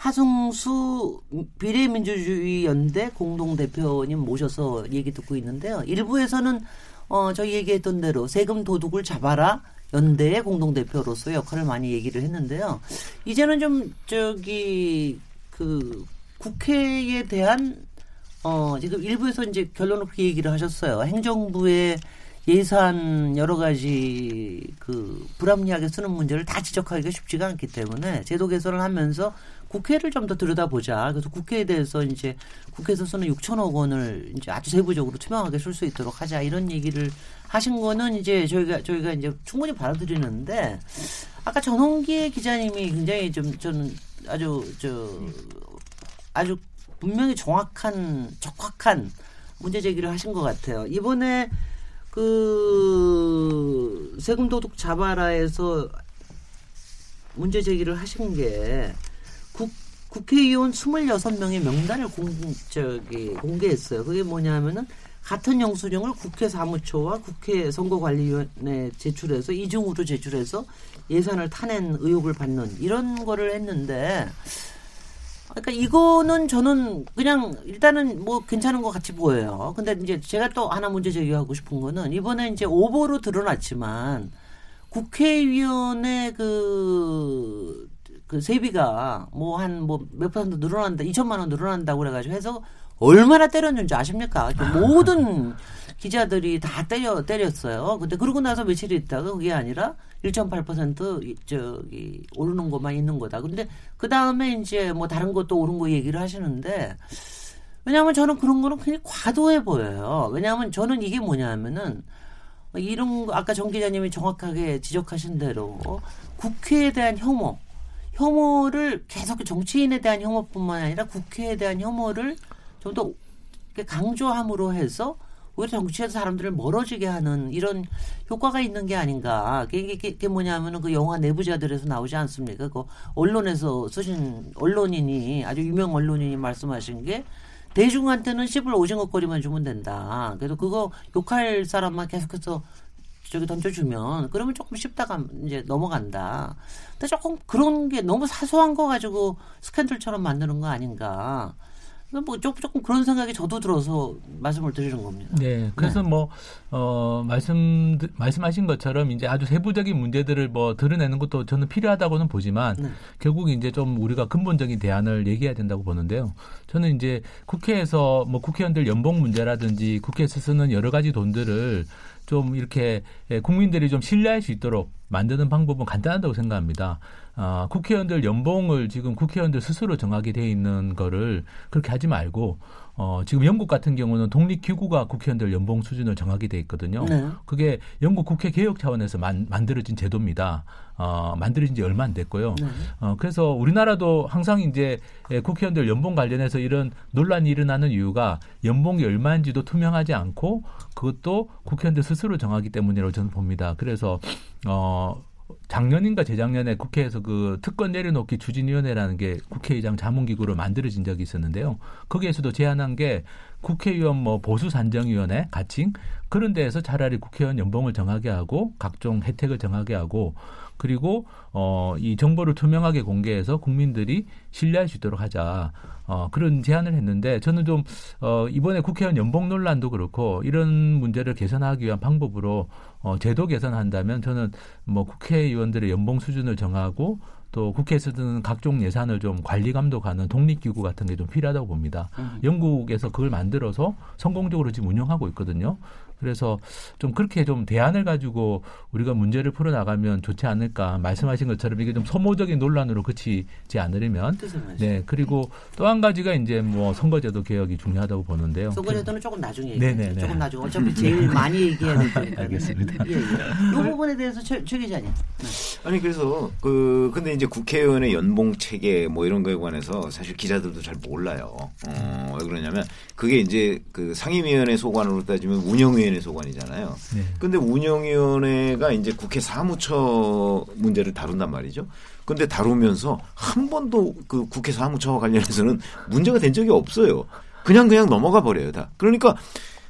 하승수 비례민주주의 연대 공동대표님 모셔서 얘기 듣고 있는데요. 일부에서는 어, 저희 얘기했던 대로 세금 도둑을 잡아라 연대의 공동대표로서 역할을 많이 얘기를 했는데요. 이제는 좀 저기 그 국회에 대한 어 지금 일부에서 이제 결론을 그렇게 얘기를 하셨어요. 행정부의 예산 여러 가지 그 불합리하게 쓰는 문제를 다 지적하기가 쉽지가 않기 때문에 제도 개선을 하면서 국회를 좀 더 들여다보자. 그래서 국회에 대해서 이제 국회에서 쓰는 6천억 원을 이제 아주 세부적으로 투명하게 쓸 수 있도록 하자 이런 얘기를 하신 거는 이제 저희가 저희가 이제 충분히 받아들이는데 아까 전홍기 기자님이 굉장히 좀 저는 아주 저 아주 분명히 정확한 적확한 문제 제기를 하신 것 같아요. 이번에 그 세금 도둑 잡아라에서 문제 제기를 하신 게 국, 국회의원 26명의 명단을 공, 저기, 공개했어요. 그게 뭐냐면은 같은 영수증을 국회 사무처와 국회 선거관리위원회 제출해서 이중으로 제출해서 예산을 타낸 의혹을 받는 이런 거를 했는데 그러니까 이거는 저는 그냥 일단은 뭐 괜찮은 것 같이 보여요. 근데 이제 제가 또 하나 문제 제기하고 싶은 거는 이번에 이제 오보로 드러났지만 국회의원의 그, 그 세비가 뭐 한 뭐 몇 퍼센트 늘어난다, 2천만 원 늘어난다고 그래가지고 해서 얼마나 때렸는지 아십니까? 모든 기자들이 다 때려, 때렸어요. 근데 그러고 나서 며칠 있다가 그게 아니라 1.8% 저기 오르는 것만 있는 거다. 근데 그 다음에 이제 뭐 다른 것도 오른 거 얘기를 하시는데 왜냐하면 저는 그런 거는 굉장히 과도해 보여요. 왜냐하면 저는 이게 뭐냐면은 이런 거 아까 정 기자님이 정확하게 지적하신 대로 국회에 대한 혐오, 혐오를 계속 정치인에 대한 혐오뿐만 아니라 국회에 대한 혐오를 좀 더 강조함으로 해서 오히려 정치에서 사람들을 멀어지게 하는 이런 효과가 있는 게 아닌가. 그게, 뭐냐면은 그 영화 내부자들에서 나오지 않습니까? 그 언론에서 쓰신 언론인이 아주 유명 언론인이 말씀하신 게 대중한테는 씹을 오징어거리만 주면 된다. 그래도 그거 욕할 사람만 계속해서 저기 던져주면 그러면 조금 쉽다가 이제 넘어간다. 근데 조금 그런 게 너무 사소한 거 가지고 스캔들처럼 만드는 거 아닌가. 뭐 조금, 조금 그런 생각이 저도 들어서 말씀을 드리는 겁니다. 네, 그래서 네. 뭐 어, 말씀 말씀하신 것처럼 이제 아주 세부적인 문제들을 뭐 드러내는 것도 저는 필요하다고는 보지만 네. 결국 이제 좀 우리가 근본적인 대안을 얘기해야 된다고 보는데요. 저는 이제 국회에서 뭐 국회의원들 연봉 문제라든지 국회에서 쓰는 여러 가지 돈들을 좀 이렇게 국민들이 좀 신뢰할 수 있도록 만드는 방법은 간단하다고 생각합니다. 아, 국회의원들 연봉을 지금 국회의원들 스스로 정하게 돼 있는 거를 그렇게 하지 말고 어, 지금 영국 같은 경우는 독립기구가 국회의원들 연봉 수준을 정하게 돼 있거든요. 네. 그게 영국 국회 개혁 차원에서 만, 만들어진 제도입니다. 어, 만들어진 지 얼마 안 됐고요. 네. 어, 그래서 우리나라도 항상 이제 국회의원들 연봉 관련해서 이런 논란이 일어나는 이유가 연봉이 얼마인지도 투명하지 않고 그것도 국회의원들 스스로 정하기 때문이라고 저는 봅니다. 그래서 어, 작년인가 재작년에 국회에서 그 특권 내려놓기 추진위원회라는 게 국회의장 자문기구로 만들어진 적이 있었는데요. 거기에서도 제안한 게 국회의원 뭐 보수 산정위원회 가칭 그런 데에서 차라리 국회의원 연봉을 정하게 하고 각종 혜택을 정하게 하고 그리고 어, 이 정보를 투명하게 공개해서 국민들이 신뢰할 수 있도록 하자. 어, 그런 제안을 했는데 저는 좀 어, 이번에 국회의원 연봉 논란도 그렇고 이런 문제를 개선하기 위한 방법으로 어, 제도 개선한다면 저는 뭐 국회의원들의 연봉 수준을 정하고 또 국회에서 드는 각종 예산을 좀 관리 감독하는 독립기구 같은 게 좀 필요하다고 봅니다. 음. 영국에서 그걸 만들어서 성공적으로 지금 운영하고 있거든요. 그래서 좀 그렇게 좀 대안을 가지고 우리가 문제를 풀어 나가면 좋지 않을까 말씀하신 것처럼 이게 좀 소모적인 논란으로 그치지 않으려면 네 그리고 또 한 가지가 이제 뭐 선거제도 개혁이 중요하다고 보는데요. 선거제도는 조금 나중에 얘기하죠. 조금 나중에 어차피 제일 많이 얘기해야 되니까. 알겠습니다. 예, 예. 이 부분에 대해서 최, 최 기자님. 네. 아니 그래서 그 근데 이제 국회의원의 연봉 체계 뭐 이런 거에 관해서 사실 기자들도 잘 몰라요. 어, 왜 그러냐면 그게 이제 그 상임위원회 소관으로 따지면 운영위 원회 소관이잖아요. 네. 근데 운영위원회가 이제 국회 사무처 문제를 다룬단 말이죠. 근데 다루면서 한 번도 그 국회 사무처와 관련해서는 문제가 된 적이 없어요. 그냥 그냥 넘어가 버려요 다. 그러니까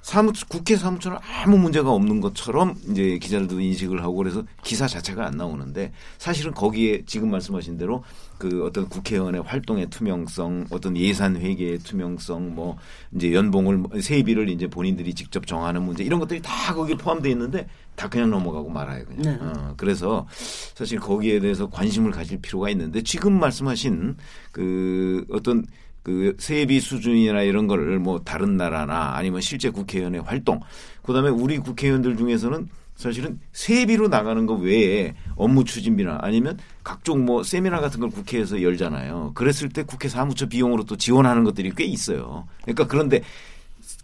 사무 국회 사무처는 아무 문제가 없는 것처럼 이제 기자들도 인식을 하고 그래서 기사 자체가 안 나오는데 사실은 거기에 지금 말씀하신 대로 그 어떤 국회의원의 활동의 투명성, 어떤 예산 회계의 투명성, 뭐 이제 연봉을 세비를 이제 본인들이 직접 정하는 문제 이런 것들이 다 거기에 포함되어 있는데 다 그냥 넘어가고 말아요 그냥. 네. 어, 그래서 사실 거기에 대해서 관심을 가질 필요가 있는데 지금 말씀하신 그 어떤 그 세비 수준이나 이런 거를 뭐 다른 나라나 아니면 실제 국회의원의 활동 그다음에 우리 국회의원들 중에서는 사실은 세비로 나가는 거 외에 업무 추진비나 아니면 각종 뭐 세미나 같은 걸 국회에서 열잖아요. 그랬을 때 국회 사무처 비용으로 또 지원하는 것들이 꽤 있어요. 그러니까 그런데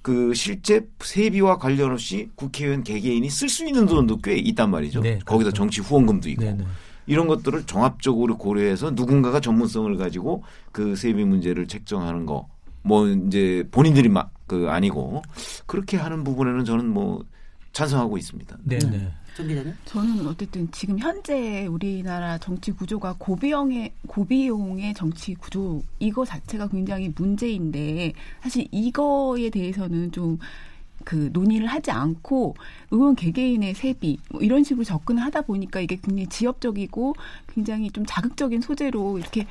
그 실제 세비와 관련 없이 국회의원 개개인이 쓸 수 있는 돈도 꽤 있단 말이죠. 네, 거기다 그렇죠. 정치 후원금도 있고. 네 네. 네. 이런 것들을 종합적으로 고려해서 누군가가 전문성을 가지고 그 세비 문제를 책정하는 거. 뭐 이제 본인들이 막 그 아니고 그렇게 하는 부분에는 저는 뭐 찬성하고 있습니다. 네, 네. 저는 어쨌든 지금 현재 우리나라 정치 구조가 고비용의 고비용의 정치 구조 이거 자체가 굉장히 문제인데 사실 이거에 대해서는 좀 그 논의를 하지 않고 의원 개개인의 세비 뭐 이런 식으로 접근을 하다 보니까 이게 굉장히 지역적이고 굉장히 좀 자극적인 소재로 이렇게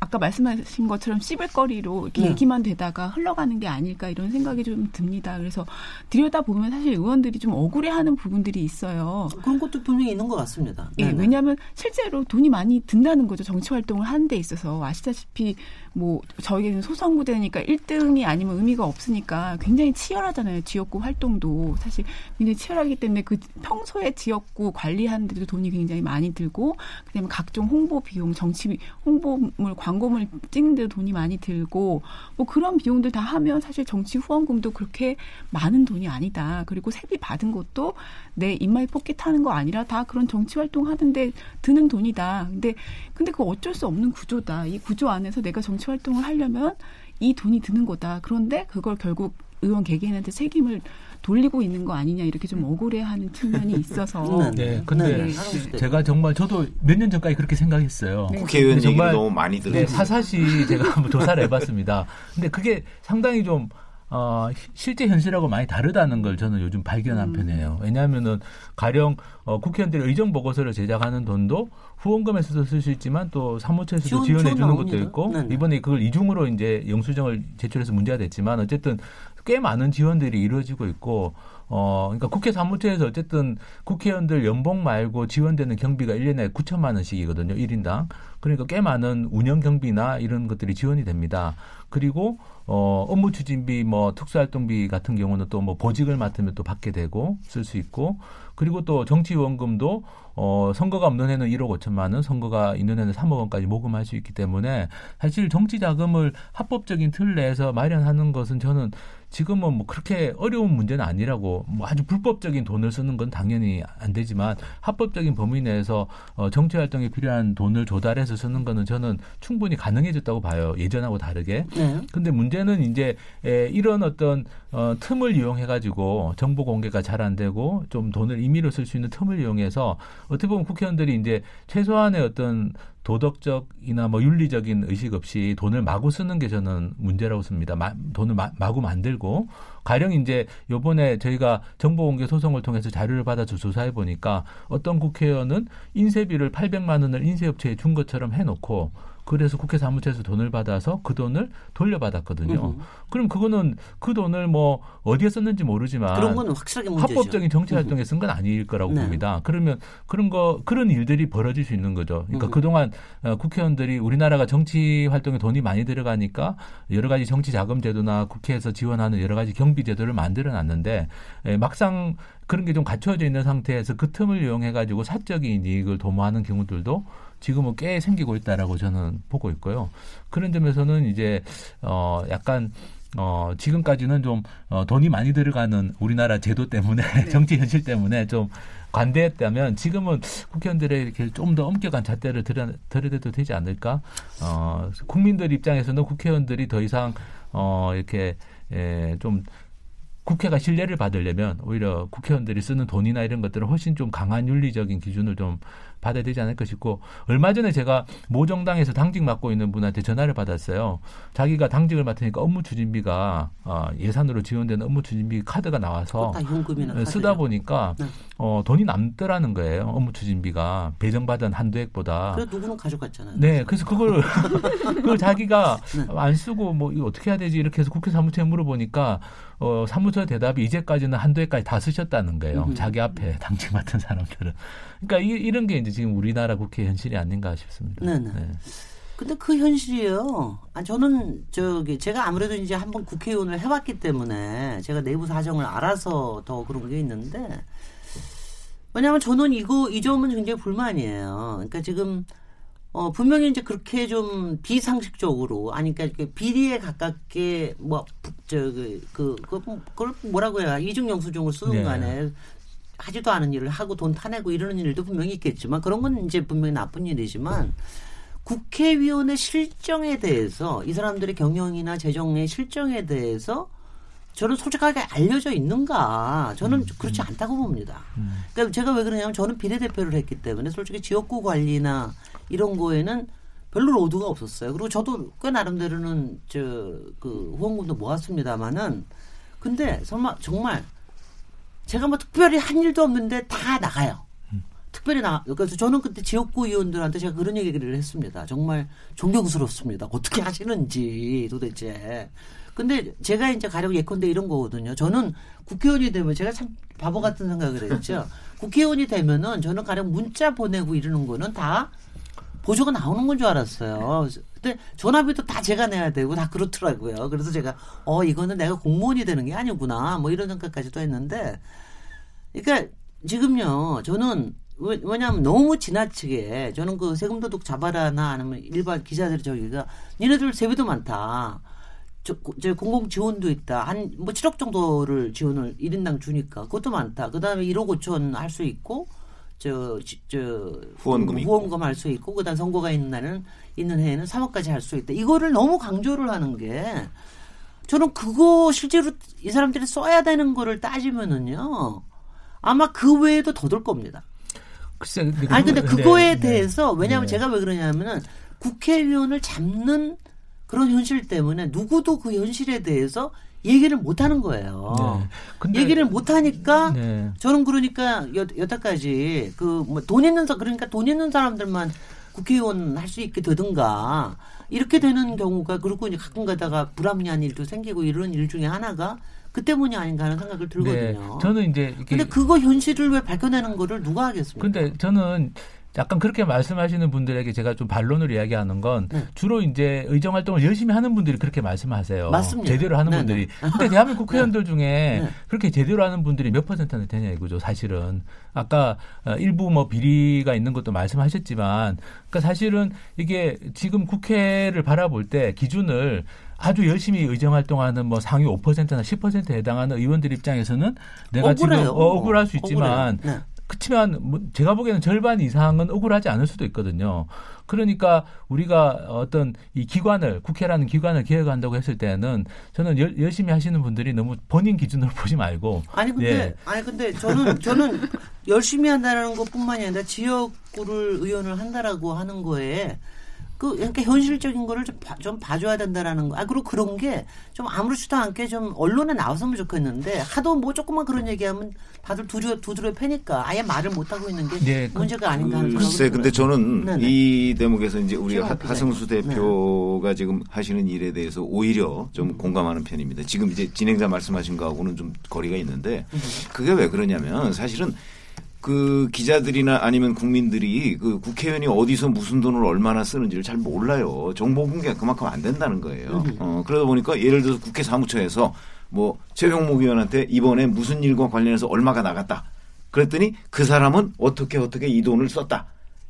아까 말씀하신 것처럼 씹을거리로 이렇게 네. 얘기만 되다가 흘러가는 게 아닐까 이런 생각이 좀 듭니다. 그래서 들여다 보면 사실 의원들이 좀 억울해하는 부분들이 있어요. 그런 것도 분명히 있는 것 같습니다. 예, 왜냐하면 실제로 돈이 많이 든다는 거죠. 정치 활동을 하는 데 있어서 아시다시피 뭐 저희는 소선구대니까 1등이 아니면 의미가 없으니까 굉장히 치열하잖아요. 지역구 활동도 사실 굉장히 치열하기 때문에 그 평소에 지역구 관리하는 데도 돈이 굉장히 많이 들고 그다음에 각종 홍보 비용, 정치 홍보물 광고물 찍는데도 돈이 많이 들고 뭐 그런 비용들 다 하면 사실 정치 후원금도 그렇게 많은 돈이 아니다. 그리고 세비 받은 것도 내 in my pocket 하는 거 아니라 다 그런 정치 활동 하는데 드는 돈이다. 근데 근데 그 어쩔 수 없는 구조다. 이 구조 안에서 내가 정치 활동을 하려면 이 돈이 드는 거다. 그런데 그걸 결국 의원 개개인한테 책임을 돌리고 있는 거 아니냐 이렇게 좀 억울해하는 측면이 있어서. 네, 근데 네. 제가 정말 저도 몇 년 전까지 그렇게 생각했어요. 네. 국회의원 정말 너무 많이 들어요. 네, 사사시 제가 한번 조사를 해봤습니다. 근데 그게 상당히 좀 어, 실제 현실하고 많이 다르다는 걸 저는 요즘 발견한 음. 편이에요. 왜냐하면은 가령 어, 국회의원들이 의정 보고서를 제작하는 돈도 후원금에서도 쓸 수 있지만 또 사무처에서도 지원, 해 주는 것도 있고 네네. 이번에 그걸 이중으로 이제 영수증을 제출해서 문제가 됐지만 어쨌든 꽤 많은 지원들이 이루어지고 있고 어 그러니까 국회 사무처에서 어쨌든 국회의원들 연봉 말고 지원되는 경비가 1년에 9천만 원씩이거든요. 1인당. 그러니까 꽤 많은 운영 경비나 이런 것들이 지원이 됩니다. 그리고 어 업무 추진비 뭐 특수활동비 같은 경우는 또 뭐 보직을 맡으면 또 받게 되고 쓸 수 있고 그리고 또 정치원금도 어, 선거가 없는 해는 1억 5천만 원, 선거가 있는 해는 3억 원까지 모금할 수 있기 때문에 사실 정치 자금을 합법적인 틀 내에서 마련하는 것은 저는 지금은 뭐 그렇게 어려운 문제는 아니라고 뭐 아주 불법적인 돈을 쓰는 건 당연히 안 되지만 합법적인 범위 내에서 어, 정치 활동에 필요한 돈을 조달해서 쓰는 거는 저는 충분히 가능해졌다고 봐요. 예전하고 다르게. 네. 근데 문제는 이제 에, 이런 어떤 어, 틈을 이용해 가지고 정보 공개가 잘 안 되고 좀 돈을 임의로 쓸 수 있는 틈을 이용해서 어떻게 보면 국회의원들이 이제 최소한의 어떤 도덕적이나 뭐 윤리적인 의식 없이 돈을 마구 쓰는 게 저는 문제라고 씁니다. 마, 돈을 마, 구 만들고 가령 이제 요번에 저희가 정보 공개 소송을 통해서 자료를 받아서 조사해 보니까 어떤 국회의원은 인쇄비를 800만 원을 인쇄업체에 준 것처럼 해놓고 그래서 국회 사무처에서 돈을 받아서 그 돈을 돌려받았거든요. 음. 그럼 그거는 그 돈을 뭐 어디에 썼는지 모르지만 그런 건 확실하게 문제죠. 합법적인 정치 활동에 쓴 건 아닐 거라고 네. 봅니다. 그러면 그런 거 그런 일들이 벌어질 수 있는 거죠. 그러니까 음. 그동안 어, 국회의원들이 우리나라가 정치 활동에 돈이 많이 들어가니까 여러 가지 정치 자금 제도나 국회에서 지원하는 여러 가지 경비 제도를 만들어 놨는데 예, 막상 그런 게 좀 갖춰져 있는 상태에서 그 틈을 이용해 가지고 사적인 이익을 도모하는 경우들도 지금은 꽤 생기고 있다라고 저는 보고 있고요. 그런 점에서는 이제 어 약간 어, 지금까지는 좀, 어, 돈이 많이 들어가는 우리나라 제도 때문에, 네. 정치 현실 때문에 좀 관대했다면 지금은 국회의원들의 이렇게 좀 더 엄격한 잣대를 들여, 들여대도 되지 않을까? 어, 국민들 입장에서는 국회의원들이 더 이상, 어, 이렇게, 예, 좀 국회가 신뢰를 받으려면 오히려 국회의원들이 쓰는 돈이나 이런 것들은 훨씬 좀 강한 윤리적인 기준을 좀 받아야 되지 않을까 싶고 얼마 전에 제가 모 정당에서 당직 맡고 있는 분한테 전화를 받았어요. 자기가 당직을 맡으니까 업무 추진비가 어, 예산으로 지원되는 업무 추진비 카드가 나와서 어, 쓰다 보니까 네. 어, 돈이 남더라는 거예요. 업무 추진비가 배정받은 한도액보다. 그래 누구는 가져갔잖아요. 네, 그래서 그걸 그걸 자기가 네. 안 쓰고 뭐 이거 어떻게 해야 되지 이렇게 해서 국회 사무처에 물어보니까 어, 사무처 대답이 이제까지는 한도액까지 다 쓰셨다는 거예요. 음. 자기 앞에 당직 맡은 사람들은. 그러니까 이, 이런 게 이제 지금 우리나라 국회 현실이 아닌가 싶습니다. 네네. 네. 근데 그 현실이요. 아, 저는 저기 제가 아무래도 이제 한번 국회의원을 해왔기 때문에 제가 내부 사정을 알아서 더 그런 게 있는데 왜냐하면 저는 이거 이 점은 굉장히 불만이에요. 그러니까 지금 어 분명히 이제 그렇게 좀 비상식적으로 아니 그러니까 비리에 가깝게 뭐 저기 그, 그, 그 그걸 뭐라고 해야 이중 영수증을 쓰는 네. 간에 하지도 않은 일을 하고 돈 타내고 이러는 일도 분명히 있겠지만 그런 건 이제 분명히 나쁜 일이지만 국회의원의 실정에 대해서 이 사람들의 경영이나 재정의 실정에 대해서 저는 솔직하게 알려져 있는가 저는 음, 그렇지 음. 않다고 봅니다. 음. 그러니까 제가 왜 그러냐면 저는 비례대표를 했기 때문에 솔직히 지역구 관리나 이런 거에는 별로 로드가 없었어요. 그리고 저도 꽤 나름대로는 저그 후원금도 모았습니다마는 근데 설마 정말 제가 뭐 특별히 한 일도 없는데 다 나가요. 특별히 나 그래서 저는 그때 지역구 의원들한테 제가 그런 얘기를 했습니다. 정말 존경스럽습니다. 어떻게 하시는지 도대체. 근데 제가 이제 가령 예컨대 이런 거거든요. 저는 국회의원이 되면 제가 참 바보 같은 생각을 했죠. 국회의원이 되면은 저는 가령 문자 보내고 이러는 거는 다 보조가 나오는 건 줄 알았어요. 근데 전화비도 다 제가 내야 되고 다 그렇더라고요. 그래서 제가 어 이거는 내가 공무원이 되는 게 아니구나 뭐 이런 생각까지도 했는데 그러니까 지금요 저는 왜냐하면 너무 지나치게 저는 그 세금 도둑 잡아라나 아니면 일반 기자들 저기가 니네들 세비도 많다. 저, 저 공공 지원도 있다. 한 뭐 7억 정도를 지원을 1인당 주니까 그것도 많다. 그다음에 1억 5천 할 수 있고 저, 저 후원금 후원금 할 수 있고 그다음 선거가 있는 날은 있는 해에는 3억까지 할 수 있다. 이거를 너무 강조를 하는 게 저는 그거 실제로 이 사람들이 써야 되는 거를 따지면은요. 아마 그 외에도 더 들 겁니다. 글쎄, 아니 근데 그거에 네, 대해서 왜냐하면 네. 제가 왜 그러냐면은 국회의원을 잡는 그런 현실 때문에 누구도 그 현실에 대해서 얘기를 못 하는 거예요. 네. 얘기를 못 하니까 네. 저는 그러니까 여, 여태까지 그 뭐 돈 있는 사 그러니까 돈 있는 사람들만 국회의원 할 수 있게 되든가 이렇게 되는 경우가 그렇고 이제 가끔 가다가 불합리한 일도 생기고 이런 일 중에 하나가 그 때문이 아닌가 하는 생각을 들거든요. 네. 저는 이제 근데 그거 현실을 왜 밝혀내는 거를 누가 하겠습니까? 근데 저는 약간 그렇게 말씀하시는 분들에게 제가 좀 반론을 이야기하는 건 네. 주로 이제 의정 활동을 열심히 하는 분들이 그렇게 말씀하세요. 맞습니다. 제대로 하는 네, 네. 분들이. 근데 대한민국 국회의원들 네. 중에 네. 그렇게 제대로 하는 분들이 몇 퍼센트나 되냐 이거죠. 사실은 아까 어, 일부 뭐 비리가 있는 것도 말씀하셨지만 그러니까 사실은 이게 지금 국회를 바라볼 때 기준을 아주 열심히 의정 활동하는 뭐 상위 5%나 10%에 해당하는 의원들 입장에서는 내가 억울해요. 지금 어, 억울할 수 있지만 네. 그렇지만 뭐 제가 보기에는 절반 이상은 억울하지 않을 수도 있거든요. 그러니까 우리가 어떤 이 기관을 국회라는 기관을 개혁한다고 했을 때는 저는 열, 열심히 하시는 분들이 너무 본인 기준으로 보지 말고 아니 근데 예. 아니 근데 저는 저는 열심히 한다는 것뿐만이 아니라 지역구를 의원을 한다라고 하는 거에 그 그러니까 현실적인 거를 좀, 봐, 좀 봐줘야 된다라는 거. 아 그리고 그런 게 좀 아무렇지도 않게 좀 언론에 나왔으면 좋겠는데 하도 뭐 조금만 그런 얘기하면 다들 두드려 두드려 패니까 아예 말을 못 하고 있는 게 네, 그- 문제가 아닌가 하는 글쎄, 생각이 근데 들어요. 저는 네네. 이 대목에서 이제 우리 하-. 하승수 대표가 지금 하시는 일에 대해서 오히려 좀 음. 공감하는 편입니다. 지금 이제 진행자 말씀하신 거하고는 좀 거리가 있는데 음. 그게 왜 그러냐면 사실은 그 기자들이나 아니면 국민들이 그 국회의원이 어디서 무슨 돈을 얼마나 쓰는지를 잘 몰라요. 정보 공개가 그만큼 안 된다는 거예요. 음. 어, 그러다 보니까 예를 들어서 국회 사무처에서 뭐 최병목 의원한테 이번에 무슨 일과 관련해서 얼마가 나갔다. 그랬더니 그 사람은 어떻게 어떻게 이 돈을 썼다.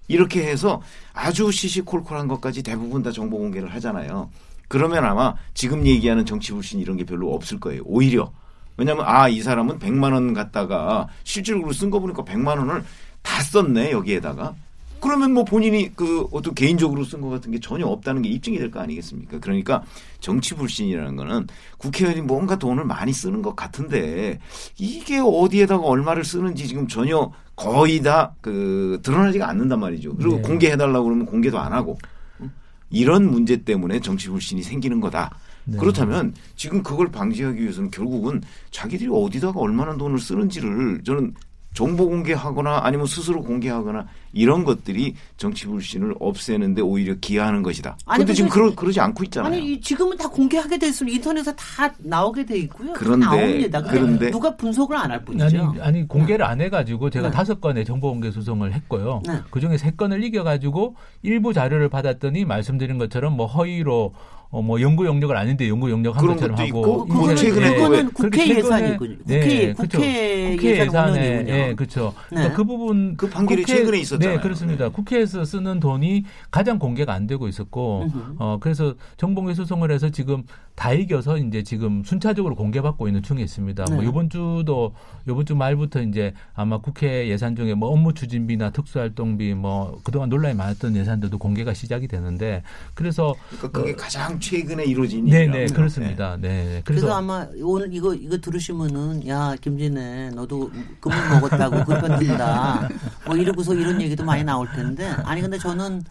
이렇게 해서 아주 시시콜콜한 것까지 대부분 다 정보 공개를 하잖아요. 그러면 아마 지금 얘기하는 정치 불신 이런 게 별로 없을 거예요. 오히려. 왜냐하면 아 이 사람은 100만 원 갖다가 실질적으로 쓴 거 보니까 100만 원을 다 썼네 여기에다가. 그러면 뭐 본인이 그 어떤 개인적으로 쓴 것 같은 게 전혀 없다는 게 입증이 될 거 아니겠습니까? 그러니까 정치 불신이라는 거는 국회의원이 뭔가 돈을 많이 쓰는 것 같은데 이게 어디에다가 얼마를 쓰는지 지금 전혀 거의 다 그 드러나지가 않는단 말이죠. 그리고 네. 공개해달라고 그러면 공개도 안 하고 응? 이런 문제 때문에 정치 불신이 생기는 거다. 네. 그렇다면 지금 그걸 방지하기 위해서는 결국은 자기들이 어디다가 얼마나 돈을 쓰는지를 저는 정보 공개하거나 아니면 스스로 공개하거나 이런 것들이 정치 불신을 없애는데 오히려 기여하는 것이다. 아니, 그런데 지금 그러, 그러지 않고 있잖아요. 아니 이- 지금은 다 공개하게 돼 있으면 인터넷에 다 나오게 돼 있고요. 다 그런데- 나옵니다. 그런데- 누가 분석을 안할 아니, 뿐이죠. 아니 공개를 안 해가지고 제가 네. 다섯 건의 정보 공개 소송을 했고요. 네. 그 중에 세 건을 이겨가지고 일부 자료를 받았더니 말씀드린 것처럼 뭐 허위로 어, 뭐 연구 영역을 아닌데 연구 영역 한 것처럼 하고 그- 그거는 최근에 또 왜- 그거는 국회 예산이군요. 국회 네, 그렇죠. 국회 국회 예산 예산에. 예, 그렇죠. 네. 그러니까 그 부분 그 판결이 최근에 있었잖아요. 네, 그렇습니다. 네. 국회에서 쓰는 돈이 가장 공개가 안 되고 있었고. 어 그래서 정봉계 소송을 해서 지금 다 이겨서 이제 지금 순차적으로 공개받고 있는 중에 있습니다. 뭐 네. 이번 주도 이번 주 말부터 이제 아마 국회 예산 중에 뭐 업무 추진비나 특수활동비 뭐 그동안 논란이 많았던 예산들도 공개가 시작이 되는데 그래서 그러니까 그게 가장 최근에 이루어진 네. 네, 그렇습니다. 네. 그래서, 그래서 아마 오늘 이거 이거 들으시면은 야 김진애 너도 금을 먹었다고 그편 든다 뭐 이러고서 이런 얘기도 많이 나올 텐데 아니 근데 저는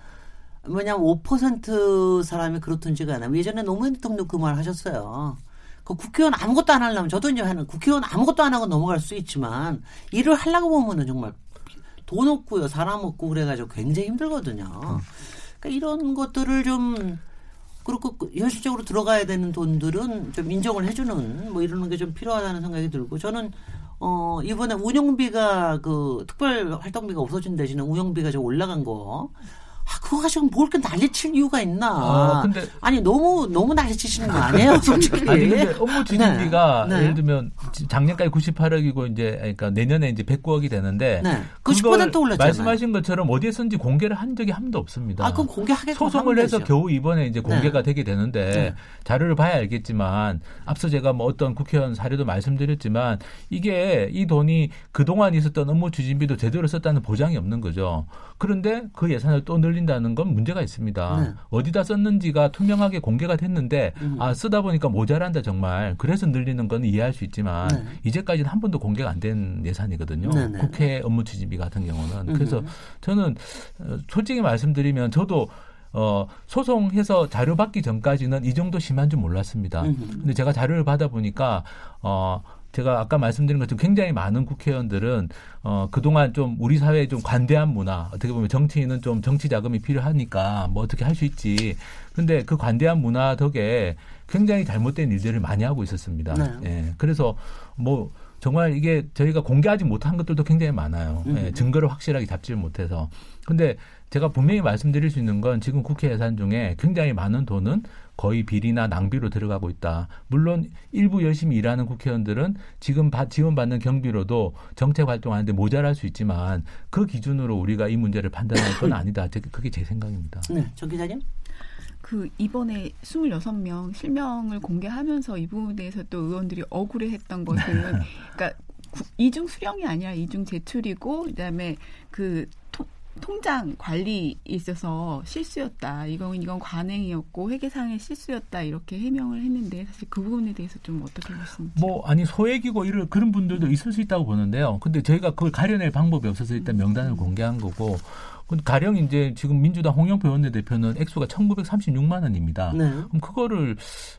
뭐냐면 5% 사람이 그렇든지가 않아요. 예전에 노무현 대통령 그 말 하셨어요. 그 국회의원 아무것도 안 하려면 저도 이제 하는 국회의원 아무것도 안 하고 넘어갈 수 있지만 일을 하려고 보면은 정말 돈 없고요 사람 없고 그래가지고 굉장히 힘들거든요. 그러니까 이런 것들을 좀 그리고 그 현실적으로 들어가야 되는 돈들은 좀 인정을 해주는 뭐 이러는 게 좀 필요하다는 생각이 들고 저는 어 이번에 운영비가 그 특별 활동비가 없어진 대신에 운영비가 좀 올라간 거. 아, 그거 가지고 뭘 이렇게 난리칠 이유가 있나. 어, 근데- 아니, 너무, 너무 난리치시는 거 아니에요, 솔직히. 아니 근데 업무 추진비가 네, 네. 예를 들면 지- 작년까지 98억이고 이제 그러니까 내년에 이제 109억이 되는데 네. 그 그걸 10% 올랐잖아요. 말씀하신 것처럼 어디에 쓴지 공개를 한 적이 한 번도 없습니다. 아, 그럼 공개하겠고. 소송을 해서 겨우 이번에 이제 공개가 네. 되게 되는데 네. 자료를 봐야 알겠지만 앞서 제가 뭐 어떤 국회의원 사례도 말씀드렸지만 이게 이 돈이 그동안 있었던 업무 추진비도 제대로 썼다는 보장이 없는 거죠. 그런데 그 예산을 또 늘 린다는 건 문제가 있습니다. 네. 어디다 썼는지가 투명하게 공개가 됐는데 음. 아 쓰다 보니까 모자란다 정말 그래서 늘리는 건 이해할 수 있지만 네. 이제까지는 한 번도 공개가 안 된 예산이거든요. 네, 네. 국회 업무 추진비 같은 경우는 음. 그래서 저는 어, 솔직히 말씀드리면 저도 어, 소송해서 자료 받기 전까지는 이 정도 심한 줄 몰랐습니다. 음흠. 근데 제가 자료를 받아보니까, 어, 제가 아까 말씀드린 것처럼 굉장히 많은 국회의원들은 어 그동안 좀 우리 사회에 좀 관대한 문화 어떻게 보면 정치인은 좀 정치 자금이 필요하니까 뭐 어떻게 할 수 있지 근데 그 관대한 문화 덕에 굉장히 잘못된 일들을 많이 하고 있었습니다. 네. 예. 그래서 뭐 정말 이게 저희가 공개하지 못한 것들도 굉장히 많아요. 예, 음. 증거를 확실하게 잡지를 못해서. 근데 제가 분명히 말씀드릴 수 있는 건 지금 국회 예산 중에 굉장히 많은 돈은 거의 비리나 낭비로 들어가고 있다. 물론 일부 열심히 일하는 국회의원들은 지금 바- 지원받는 경비로도 정책 활동하는데 모자랄 수 있지만 그 기준으로 우리가 이 문제를 판단할 건 아니다. 제- 그게 제 생각입니다. 네, 정 기자님. 그 이번에 26명 실명을 공개하면서 이 부분에 대해서 또 의원들이 억울해했던 것은 그러니까 구- 이중 수령이 아니라 이중 제출이고 그다음에 그 토- 통장 관리에 있어서 실수였다. 이건 이건 관행이었고 회계상의 실수였다. 이렇게 해명을 했는데 사실 그 부분에 대해서 좀 어떻게 보십니까? 뭐 아니 소액이고 이런 그런 분들도 있을 수 있다고 보는데요. 근데 저희가 그걸 가려낼 방법이 없어서 일단 명단을 공개한 거고 가령 이제 지금 민주당 홍영표 원내대표는 액수가 1,936만 원입니다. 네. 그럼 그거를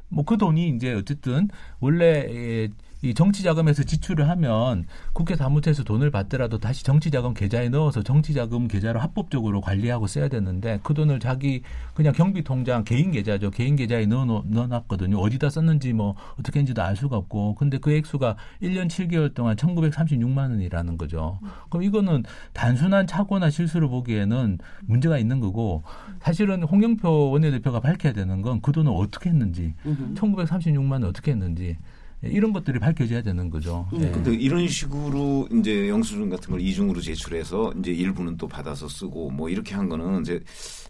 뭐 그 돈이 이제 어쨌든 원래 이 정치 자금에서 지출을 하면 국회 사무처에서 돈을 받더라도 다시 정치 자금 계좌에 넣어서 정치 자금 계좌로 합법적으로 관리하고 써야 되는데 그 돈을 자기 그냥 경비 통장 개인 계좌죠. 개인 계좌에 넣어 넣어놨거든요. 어디다 썼는지 뭐 어떻게 했는지도 알 수가 없고 근데 그 액수가 1년 7개월 동안 1,936만 원이라는 거죠. 그럼 이거는 단순한 착오나 실수를 보기에는 문제가 있는 거고 사실은 홍영표 원내대표가 밝혀야 되는 건 그 돈을 어떻게 했는지 1,936만 원 어떻게 했는지 예, 이런 것들이 밝혀져야 되는 거죠. 음. 네. 근데 이런 식으로 이제 영수증 같은 걸 이중으로 제출해서 이제 일부는 또 받아서 쓰고 뭐 이렇게 한 거는 이제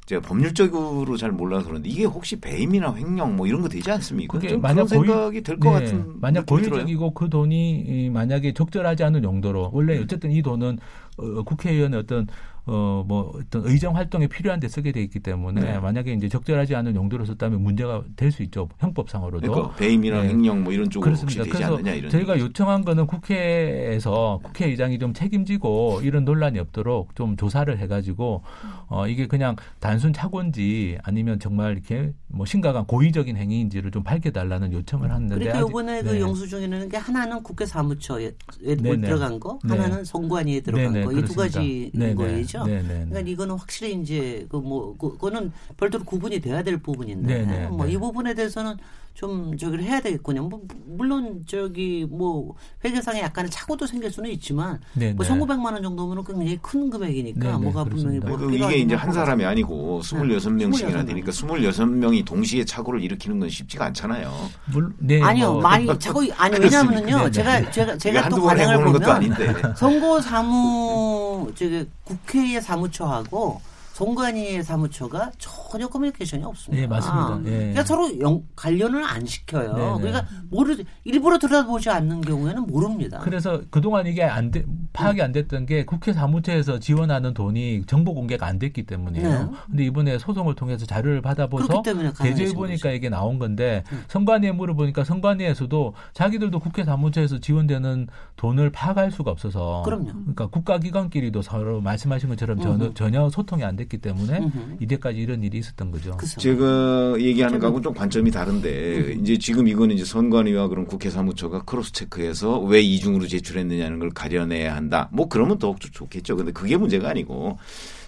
제가 법률적으로 잘 몰라서 그런데 이게 혹시 배임이나 횡령 뭐 이런 거 되지 않습니까? 그게 만약 그런 생각이 될것 네, 같은 만약 고의적이고 그 돈이 만약에 적절하지 않은 용도로 원래 어쨌든 이 돈은 어, 국회의원의 어떤 어, 뭐, 어떤 의정 활동에 필요한 데 쓰게 돼 있기 때문에 네. 만약에 이제 적절하지 않은 용도로 썼다면 문제가 될 수 있죠. 형법상으로도. 그러니까 배임이나 네. 횡령 뭐 이런 쪽으로 그렇습니다. 혹시 되지 그래서 않느냐 이런. 저희가 얘기죠. 요청한 거는 국회에서 국회의장이 좀 책임지고 이런 논란이 없도록 좀 조사를 해가지고 어, 이게 그냥 단순 착오인지 아니면 정말 이렇게 뭐 심각한 고의적인 행위인지를 좀 밝혀달라는 요청을 했는데. 그러니까 이번에 그 네. 그 영수증에는 게 하나는 국회 사무처에 들어간 거, 네. 하나는 선관위에 들어간 거, 이 두 가지인 거죠. 거죠. 네네. 그러니까 이거는 확실히 이제 그 뭐 그거는 별도로 구분이 돼야 될 부분인데 뭐 이 부분에 대해서는 좀 저기를 해야 되겠군요. 뭐, 물론 저기 뭐 회계상에 약간의 착오도 생길 수는 있지만 네네. 뭐 1,900만 원 정도면 굉장히 큰 금액이니까 네네, 뭐가 분명히 뭐 이게 이제 한 사람이 아니고 26명씩이나 되니까 26명이 동시에 착오를 일으키는 건 쉽지가 않잖아요. 물, 네, 아니요. 뭐. 많이 착오 아니 왜냐면은요. 제가 제가 제가 또 관행을 보면 선거 사무 저기 국회의 사무처하고 송관이의 사무처가 전혀 커뮤니케이션이 없습니다. 네, 맞습니다. 네. 그러니까 서로 영, 관련을 안 시켜요. 네, 네. 그러니까 모르 일부러 들여다보지 않는 경우에는 모릅니다. 그래서 그동안 이게 안 돼, 파악이 안 됐던 게 국회 사무처에서 지원하는 돈이 정보 공개가 안 됐기 때문이에요. 네. 근데 이번에 소송을 통해서 자료를 받아보서 대조해 보니까 이게 나온 건데 음. 선관위에 물어보니까 선관위에서도 자기들도 국회 사무처에서 지원되는 돈을 파악할 수가 없어서 그럼요. 그러니까 국가기관끼리도 서로 말씀하신 것처럼 전혀, 전혀 소통이 안 됐기 때문에 음흠. 이때까지 이런 일이 있었던 거죠. 그쵸. 제가 얘기하는 거하고 좀 관점이 다른데 음. 이제 지금 이거는 이제 선관위와 그런 국회 사무처가 크로스 체크해서 왜 이중으로 제출했느냐는 걸 가려내야 한다. 뭐 그러면 더 좋겠죠. 근데 그게 문제가 아니고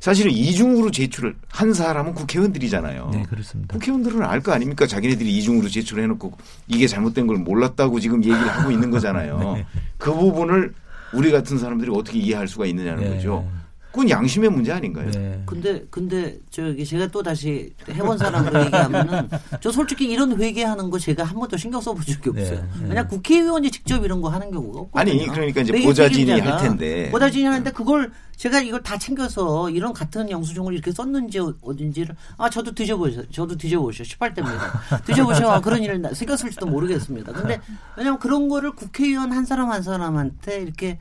사실은 이중으로 제출을 한 사람은 국회의원들이잖아요. 네, 그렇습니다. 국회의원들은 알 거 아닙니까? 자기네들이 이중으로 제출해 놓고 이게 잘못된 걸 몰랐다고 지금 얘기를 하고 있는 거잖아요. 네. 그 부분을 우리 같은 사람들이 어떻게 이해할 수가 있느냐는 네. 거죠. 그건 양심의 문제 아닌가요? 네. 근데 근데 저기 제가 또 다시 해본 사람으로 얘기하면은 저 솔직히 이런 회계하는 거 제가 한 번도 신경 써본 적이 네. 없어요. 네. 만약 국회의원이 직접 이런 거 하는 경우가 없거든요. 아니 그러니까 이제 보좌진이 할 텐데 보좌진이 하는데 그걸 제가 이걸 다 챙겨서 이런 같은 영수증을 이렇게 썼는지 어딘지를 아 저도 뒤져보셔 저도 뒤져보셔 18대입니다. 뒤져보셔 아, 그런 일을 생겼을지도 모르겠습니다. 근데 왜냐하면 그런 거를 국회의원 한 사람 한 사람한테 이렇게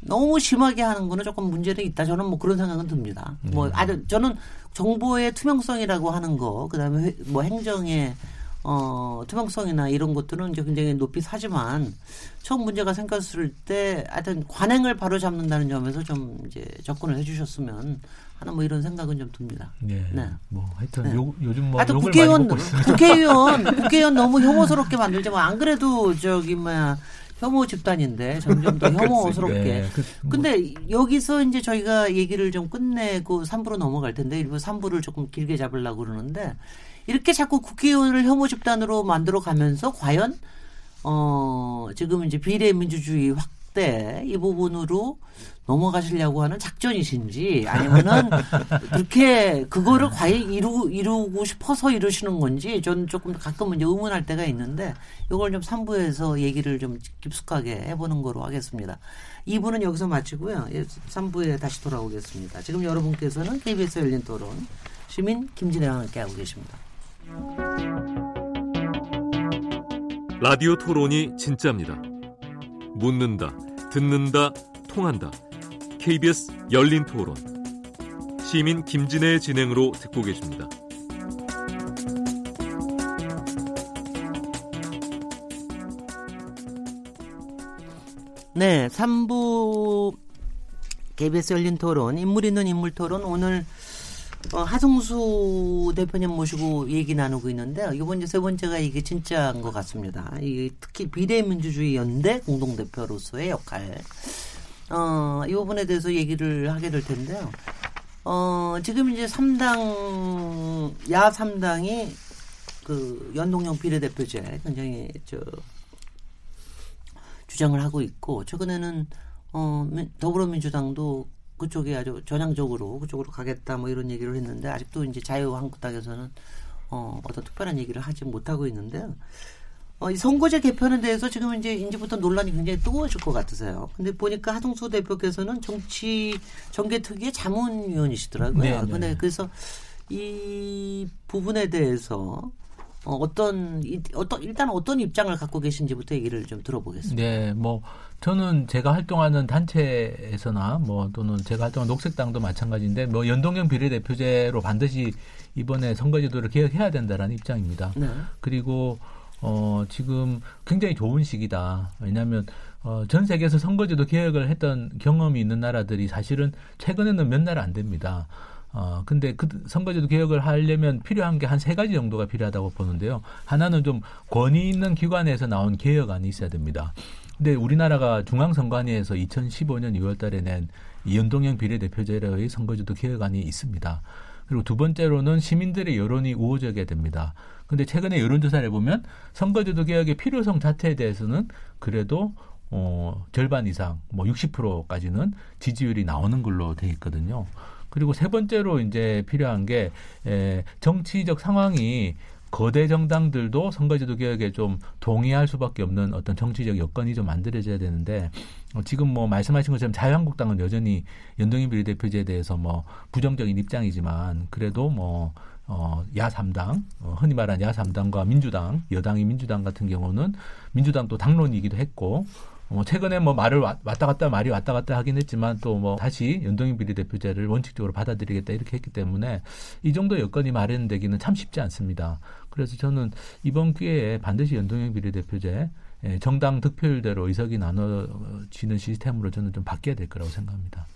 너무 심하게 하는 거는 조금 문제는 있다. 저는 뭐 그런 생각은 듭니다. 음. 뭐 아주 저는 정보의 투명성이라고 하는 거, 그다음에 뭐 행정의 어, 투명성이나 이런 것들은 이제 굉장히 높이 사지만 처음 문제가 생겼을 때 하여튼 관행을 바로 잡는다는 점에서 좀 이제 접근을 해 주셨으면 하는 뭐 이런 생각은 좀 듭니다. 네. 네. 뭐 하여튼 네. 요, 요즘 뭐 하여튼 국회의원 국회의원 국회의원 너무 혐오스럽게 만들지 뭐 안 그래도 저기 뭐야 혐오 집단인데 점점 더 혐오스럽게. 네, 그, 뭐. 근데 여기서 이제 저희가 얘기를 좀 끝내고 3부로 넘어갈 텐데 일부 3부를 조금 길게 잡으려고 그러는데 이렇게 자꾸 국회의원을 혐오 집단으로 만들어 가면서 과연 어 지금 이제 비례 민주주의 확 대이 부분으로 넘어가시려고 하는 작전이신지 아니면은 그렇게 그거를 과연 이루, 이루고 싶어서 이러시는 건지 저는 조금 가끔은 이제 의문할 때가 있는데 이걸 좀 3부에서 얘기를 좀 깊숙하게 해보는 거로 하겠습니다. 2부는 여기서 마치고요. 3부에 예, 다시 돌아오겠습니다. 지금 여러분께서는 KBS 열린 토론 시민 김진애와 함께하고 계십니다. 라디오 토론이 진짜입니다. 묻는다, 듣는다, 통한다. KBS 열린 토론. 시민 김진애의 진행으로 듣고 계십니다. 네, 3부 KBS 열린 토론, 인물 있는 인물 토론 오늘 어, 하성수 대표님 모시고 얘기 나누고 있는데요. 이번 이제 세 번째가 이게 진짜인 것 같습니다. 이 특히 비대민주주의 연대 공동 대표로서의 역할. 어, 이 부분에 대해서 얘기를 하게 될 텐데요. 어, 지금 이제 3당, 야 3당이 그 연동형 비례대표제 굉장히 저 주장을 하고 있고 최근에는 어 더불어민주당도 그쪽에 아주 전향적으로 그쪽으로 가겠다 뭐 이런 얘기를 했는데 아직도 이제 자유한국당에서는 어 어떤 특별한 얘기를 하지 못하고 있는데요. 어, 이 선거제 개편에 대해서 지금 이제 이제부터 논란이 굉장히 뜨거워질 것 같으세요. 근데 보니까 하동수 대표께서는 정치 정계 특위의 자문위원이시더라고요. 네, 네. 근데 그래서 이 부분에 대해서 어, 어떤 이- 어떤 일단 어떤 입장을 갖고 계신지부터 얘기를 좀 들어보겠습니다. 네, 뭐 저는 제가 활동하는 단체에서나 뭐 또는 제가 활동하는 녹색당도 마찬가지인데 뭐 연동형 비례대표제로 반드시 이번에 선거제도를 개혁해야 된다라는 입장입니다. 네. 그리고 어 지금 굉장히 좋은 시기다. 왜냐하면 어, 전 세계에서 선거제도 개혁을 했던 경험이 있는 나라들이 사실은 최근에는 몇 나라 안 됩니다. 어, 근데 그 선거제도 개혁을 하려면 필요한 게 한 세 가지 정도가 필요하다고 보는데요. 하나는 좀 권위 있는 기관에서 나온 개혁안이 있어야 됩니다. 근데 우리나라가 중앙선관위에서 2015년 2월 달에 낸 이 연동형 비례대표제의 선거제도 개혁안이 있습니다. 그리고 두 번째로는 시민들의 여론이 우호적이어야 됩니다. 근데 최근에 여론조사를 해보면 선거제도 개혁의 필요성 자체에 대해서는 그래도 어, 절반 이상, 뭐 60%까지는 지지율이 나오는 걸로 돼 있거든요. 그리고 세 번째로 이제 필요한 게 에, 정치적 상황이 거대 정당들도 선거제도 개혁에 좀 동의할 수밖에 없는 어떤 정치적 여건이 좀 만들어져야 되는데 어, 지금 뭐 말씀하신 것처럼 자유한국당은 여전히 연동형 비례대표제에 대해서 뭐 부정적인 입장이지만 그래도 뭐 어, 야3당, 어, 흔히 말하는 야3당과 민주당, 여당이 민주당 같은 경우는 민주당도 당론이기도 했고, 어, 최근에 뭐 말을 와- 왔다 갔다 말이 왔다 갔다 하긴 했지만 또 뭐 다시 연동형 비례대표제를 원칙적으로 받아들이겠다 이렇게 했기 때문에 이 정도 여건이 마련되기는 참 쉽지 않습니다. 그래서 저는 이번 기회에 반드시 연동형 비례대표제 예, 정당 득표율대로 의석이 나눠지는 시스템으로 저는 좀 바뀌어야 될 거라고 생각합니다.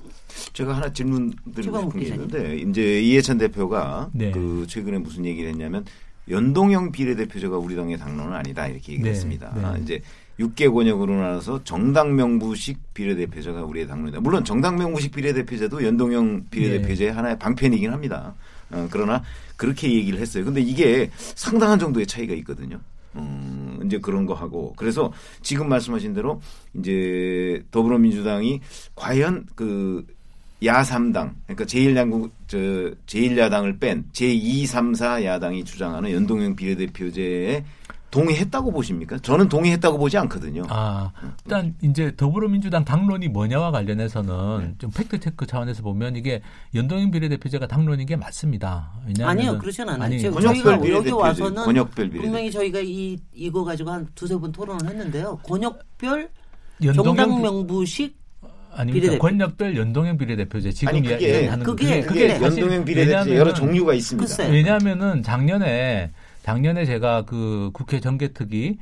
제가 하나 질문 드리고 싶은 게. 있는데 이제 이해찬 대표가 네. 그 최근에 무슨 얘기를 했냐면 연동형 비례대표제가 우리 당의 당론은 아니다 이렇게 얘기를 네, 했습니다. 네. 아, 이제 6개 권역으로 나눠서 정당 명부식 비례대표제가 우리의 당론이다. 물론 정당 명부식 비례대표제도 연동형 비례대표제의 네. 하나의 방편이긴 합니다. 어, 그러나 그렇게 얘기를 했어요. 근데 이게 상당한 정도의 차이가 있거든요. 음, 이제 그런 거 하고 그래서 지금 말씀하신 대로 이제 더불어민주당이 과연 그 야3당 그러니까 제1야당 저 제1야당을 뺀 제2, 3, 4 야당이 주장하는 연동형 비례대표제에 동의했다고 보십니까? 저는 동의했다고 보지 않거든요. 아, 일단 이제 더불어민주당 당론이 뭐냐와 관련해서는 네. 좀 팩트 체크 차원에서 보면 이게 연동형 비례대표제가 당론인 게 맞습니다. 왜냐하면 아니요, 그렇진 않아요. 아니, 지금 권역별 저희가 여기 비례대표제, 와서는 권역별 비례대표. 분명히 저희가 이 이거 가지고 한 두세 번 토론을 했는데요. 권역별 연동형 정당 비- 명부식 비례대표. 권역별 연동형 비례대표제 지금 아니, 그게- 이야기하는 그게- 거. 그게 사실 연동형 비례대표제 여러 왜냐하면은- 종류가 있습니다. 글쎄. 왜냐하면은 작년에 작년에 제가 그 국회 정개특위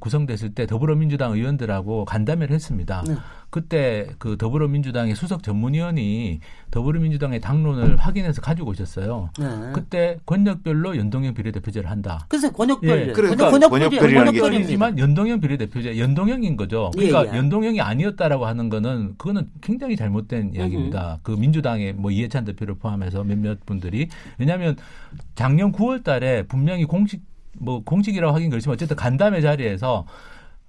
구성됐을 때 더불어민주당 의원들하고 간담회를 했습니다. 네. 그때 그 더불어민주당의 수석 전문위원이 더불어민주당의 당론을 확인해서 가지고 오셨어요. 네. 그때 권역별로 연동형 비례대표제를 한다. 글쎄 권역별 예. 그러니까 권역별이 권역별이라는 게 권역별입니다. 하지만 연동형 비례대표제 연동형인 거죠. 그러니까 예, 예. 연동형이 아니었다라고 하는 거는 그거는 굉장히 잘못된 이야기입니다. 그 민주당의 뭐 이해찬 대표를 포함해서 몇몇 분들이 왜냐하면 작년 9월달에 분명히 공식 뭐 공식이라고 하긴 그렇지만 어쨌든 간담회 자리에서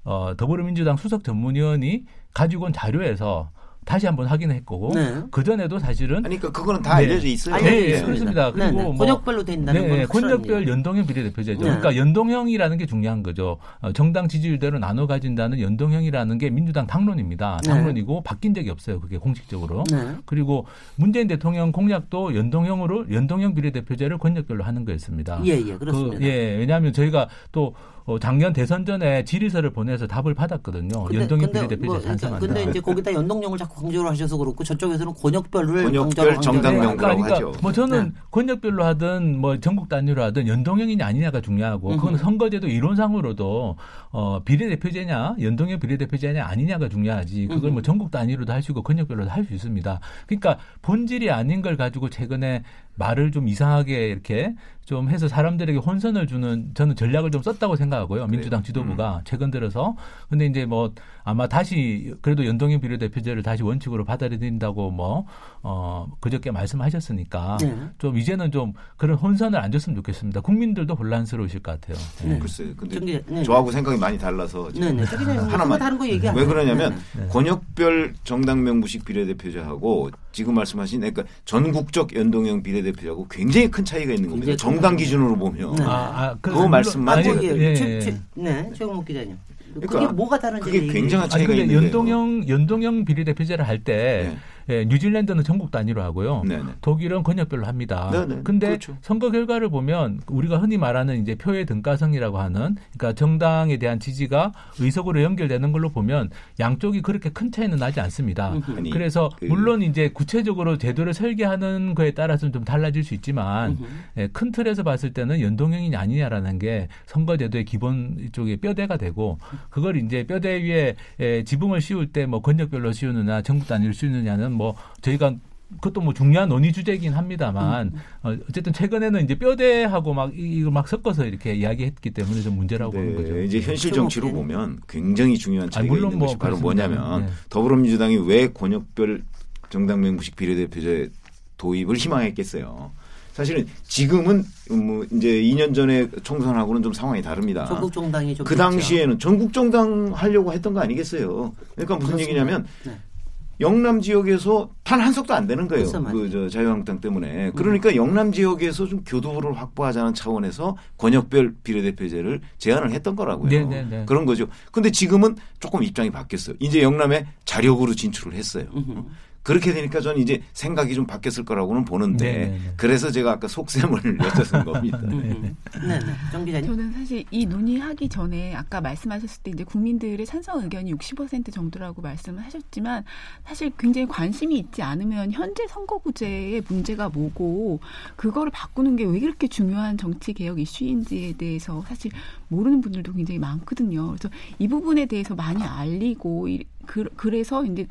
어, 더불어민주당 수석 전문위원이 가지고 온 자료에서 다시 한번 확인했고 네. 그 전에도 사실은 아니 그러니까 그거는 다 네. 알려져 있어요. 알려져 네, 있습니다. 그렇습니다. 그리고 네, 네. 뭐- 권역별로 된다는 네, 건 네, 권역별. 연동형 비례대표제죠. 네. 그러니까 연동형이라는 게 중요한 거죠. 어, 정당 지지율대로 나눠 가진다는 연동형이라는 게 민주당 당론입니다. 네. 당론이고 바뀐 적이 없어요. 그게 공식적으로. 네. 그리고 문재인 대통령 공약도 연동형으로 연동형 비례대표제를 권역별로 하는 거였습니다. 예, 예, 그렇습니다. 그, 예, 왜냐하면 저희가 또 어, 작년 대선 전에 질의서를 보내서 답을 받았거든요. 연동형 비례대표제 뭐, 찬성한다. 근데 이제 거기다 연동형을 자꾸 강조를 하셔서 그렇고 저쪽에서는 권역별을 권역별 강조를 정당명부라고 그러니까, 하죠. 뭐 저는 네. 권역별로 하든 뭐 전국 단위로 하든 연동형이냐 아니냐가 중요하고 그건 음흠. 선거제도 이론상으로도 어 비례대표제냐 연동형 비례대표제냐 아니냐가 중요하지 그걸 뭐 음흠. 전국 단위로도 할 수 있고 권역별로도 할 수 있습니다. 그러니까 본질이 아닌 걸 가지고 최근에 말을 좀 이상하게 이렇게 좀 해서 사람들에게 혼선을 주는 저는 전략을 좀 썼다고 생각하고요. 민주당 지도부가 최근 들어서. 근데 이제 뭐 아마 다시 그래도 연동형 비례대표제를 다시 원칙으로 받아들인다고 뭐 어 그저께 말씀하셨으니까 네. 좀 이제는 좀 그런 혼선을 안 줬으면 좋겠습니다. 국민들도 혼란스러우실 것 같아요. 네. 글쎄요. 근데 저기, 네. 저하고 생각이 많이 달라서. 저기 그냥 하나만. 다른 거 얘기 안 왜. 그러냐면 네네. 권역별 정당 명 부식 비례대표제하고 지금 말씀하신 그러니까 전국적 연동형 비례대표제하고 굉장히 큰 차이가 있는 겁니다. 정당 기준으로 보면 네. 아, 아, 그거 물론- 말씀만 제가- 저기, 예, 최- 예. 최- 네, 최영목 기자님. 그게 그러니까 뭐가 다른지 그게 굉장한 차이가 근데 있는데요. 연동형 연동형 비례대표제를 할때 예, 뉴질랜드는 전국 단위로 하고요. 네, 네. 독일은 권역별로 합니다. 네, 네. 근데 그렇죠. 선거 결과를 보면 우리가 흔히 말하는 이제 표의 등가성이라고 하는 그러니까 정당에 대한 지지가 의석으로 연결되는 걸로 보면 양쪽이 그렇게 큰 차이는 나지 않습니다. 아니, 그래서 그- 물론 이제 구체적으로 제도를 설계하는 거에 따라서는 좀 달라질 수 있지만. 예, 큰 틀에서 봤을 때는 연동형이냐 아니냐라는 게 선거제도의 기본 쪽에 뼈대가 되고 그걸 이제 뼈대 위에 예, 지붕을 씌울 때 뭐 권역별로 씌우느냐 전국 단위로 씌우느냐는 뭐 저희가 그것도 뭐 중요한 논의 주제이긴 합니다만 어, 어쨌든 최근에는 이제 뼈대하고 막 이- 이걸 막 섞어서 이렇게 이야기했기 때문에 좀 문제라고 보는 거죠. 네, 이제 현실 최고- 정치로 보면 굉장히 중요한 차이가 물론 있는 뭐 것이 바로 그렇습니다. 뭐냐면 네. 더불어민주당이 왜 권역별 정당 명부식 비례대표제 도입을 희망했겠어요. 사실은 지금은 뭐 이제 2년 전에 총선하고는 좀 상황이 다릅니다. 전국 정당이 좀그 있죠. 당시에는 전국 정당 하려고 했던 거 아니겠어요. 그러니까 무슨 그렇습니다. 얘기냐면 네. 영남 지역에서 단 한 석도 안 되는 거예요. 그래서 그저 자유한국당 음. 때문에. 그러니까 영남 지역에서 좀 교도를 확보하자는 차원에서 권역별 비례대표제를 제안을 했던 거라고요. 네, 네, 네. 그런 거죠. 근데 지금은 조금 입장이 바뀌었어요. 이제 영남에 자력으로 진출을 했어요. 음흠. 그렇게 되니까 저는 이제 생각이 좀 바뀌었을 거라고는 보는데 네, 네, 네. 그래서 제가 아까 속셈을 여쭤본 겁니다. 네네. 정 기자님. 저는 사실 이 논의하기 전에 아까 말씀하셨을 때 이제 국민들의 찬성 의견이 60% 정도라고 말씀을 하셨지만 사실 굉장히 관심이 있지 않으면 현재 선거구제의 문제가 뭐고 그거를 바꾸는 게왜 그렇게 중요한 정치 개혁 이슈인지에 대해서 사실 모르는 분들도 굉장히 많거든요. 그래서 이 부분에 대해서 많이 알리고 이- 그, 그래서 이제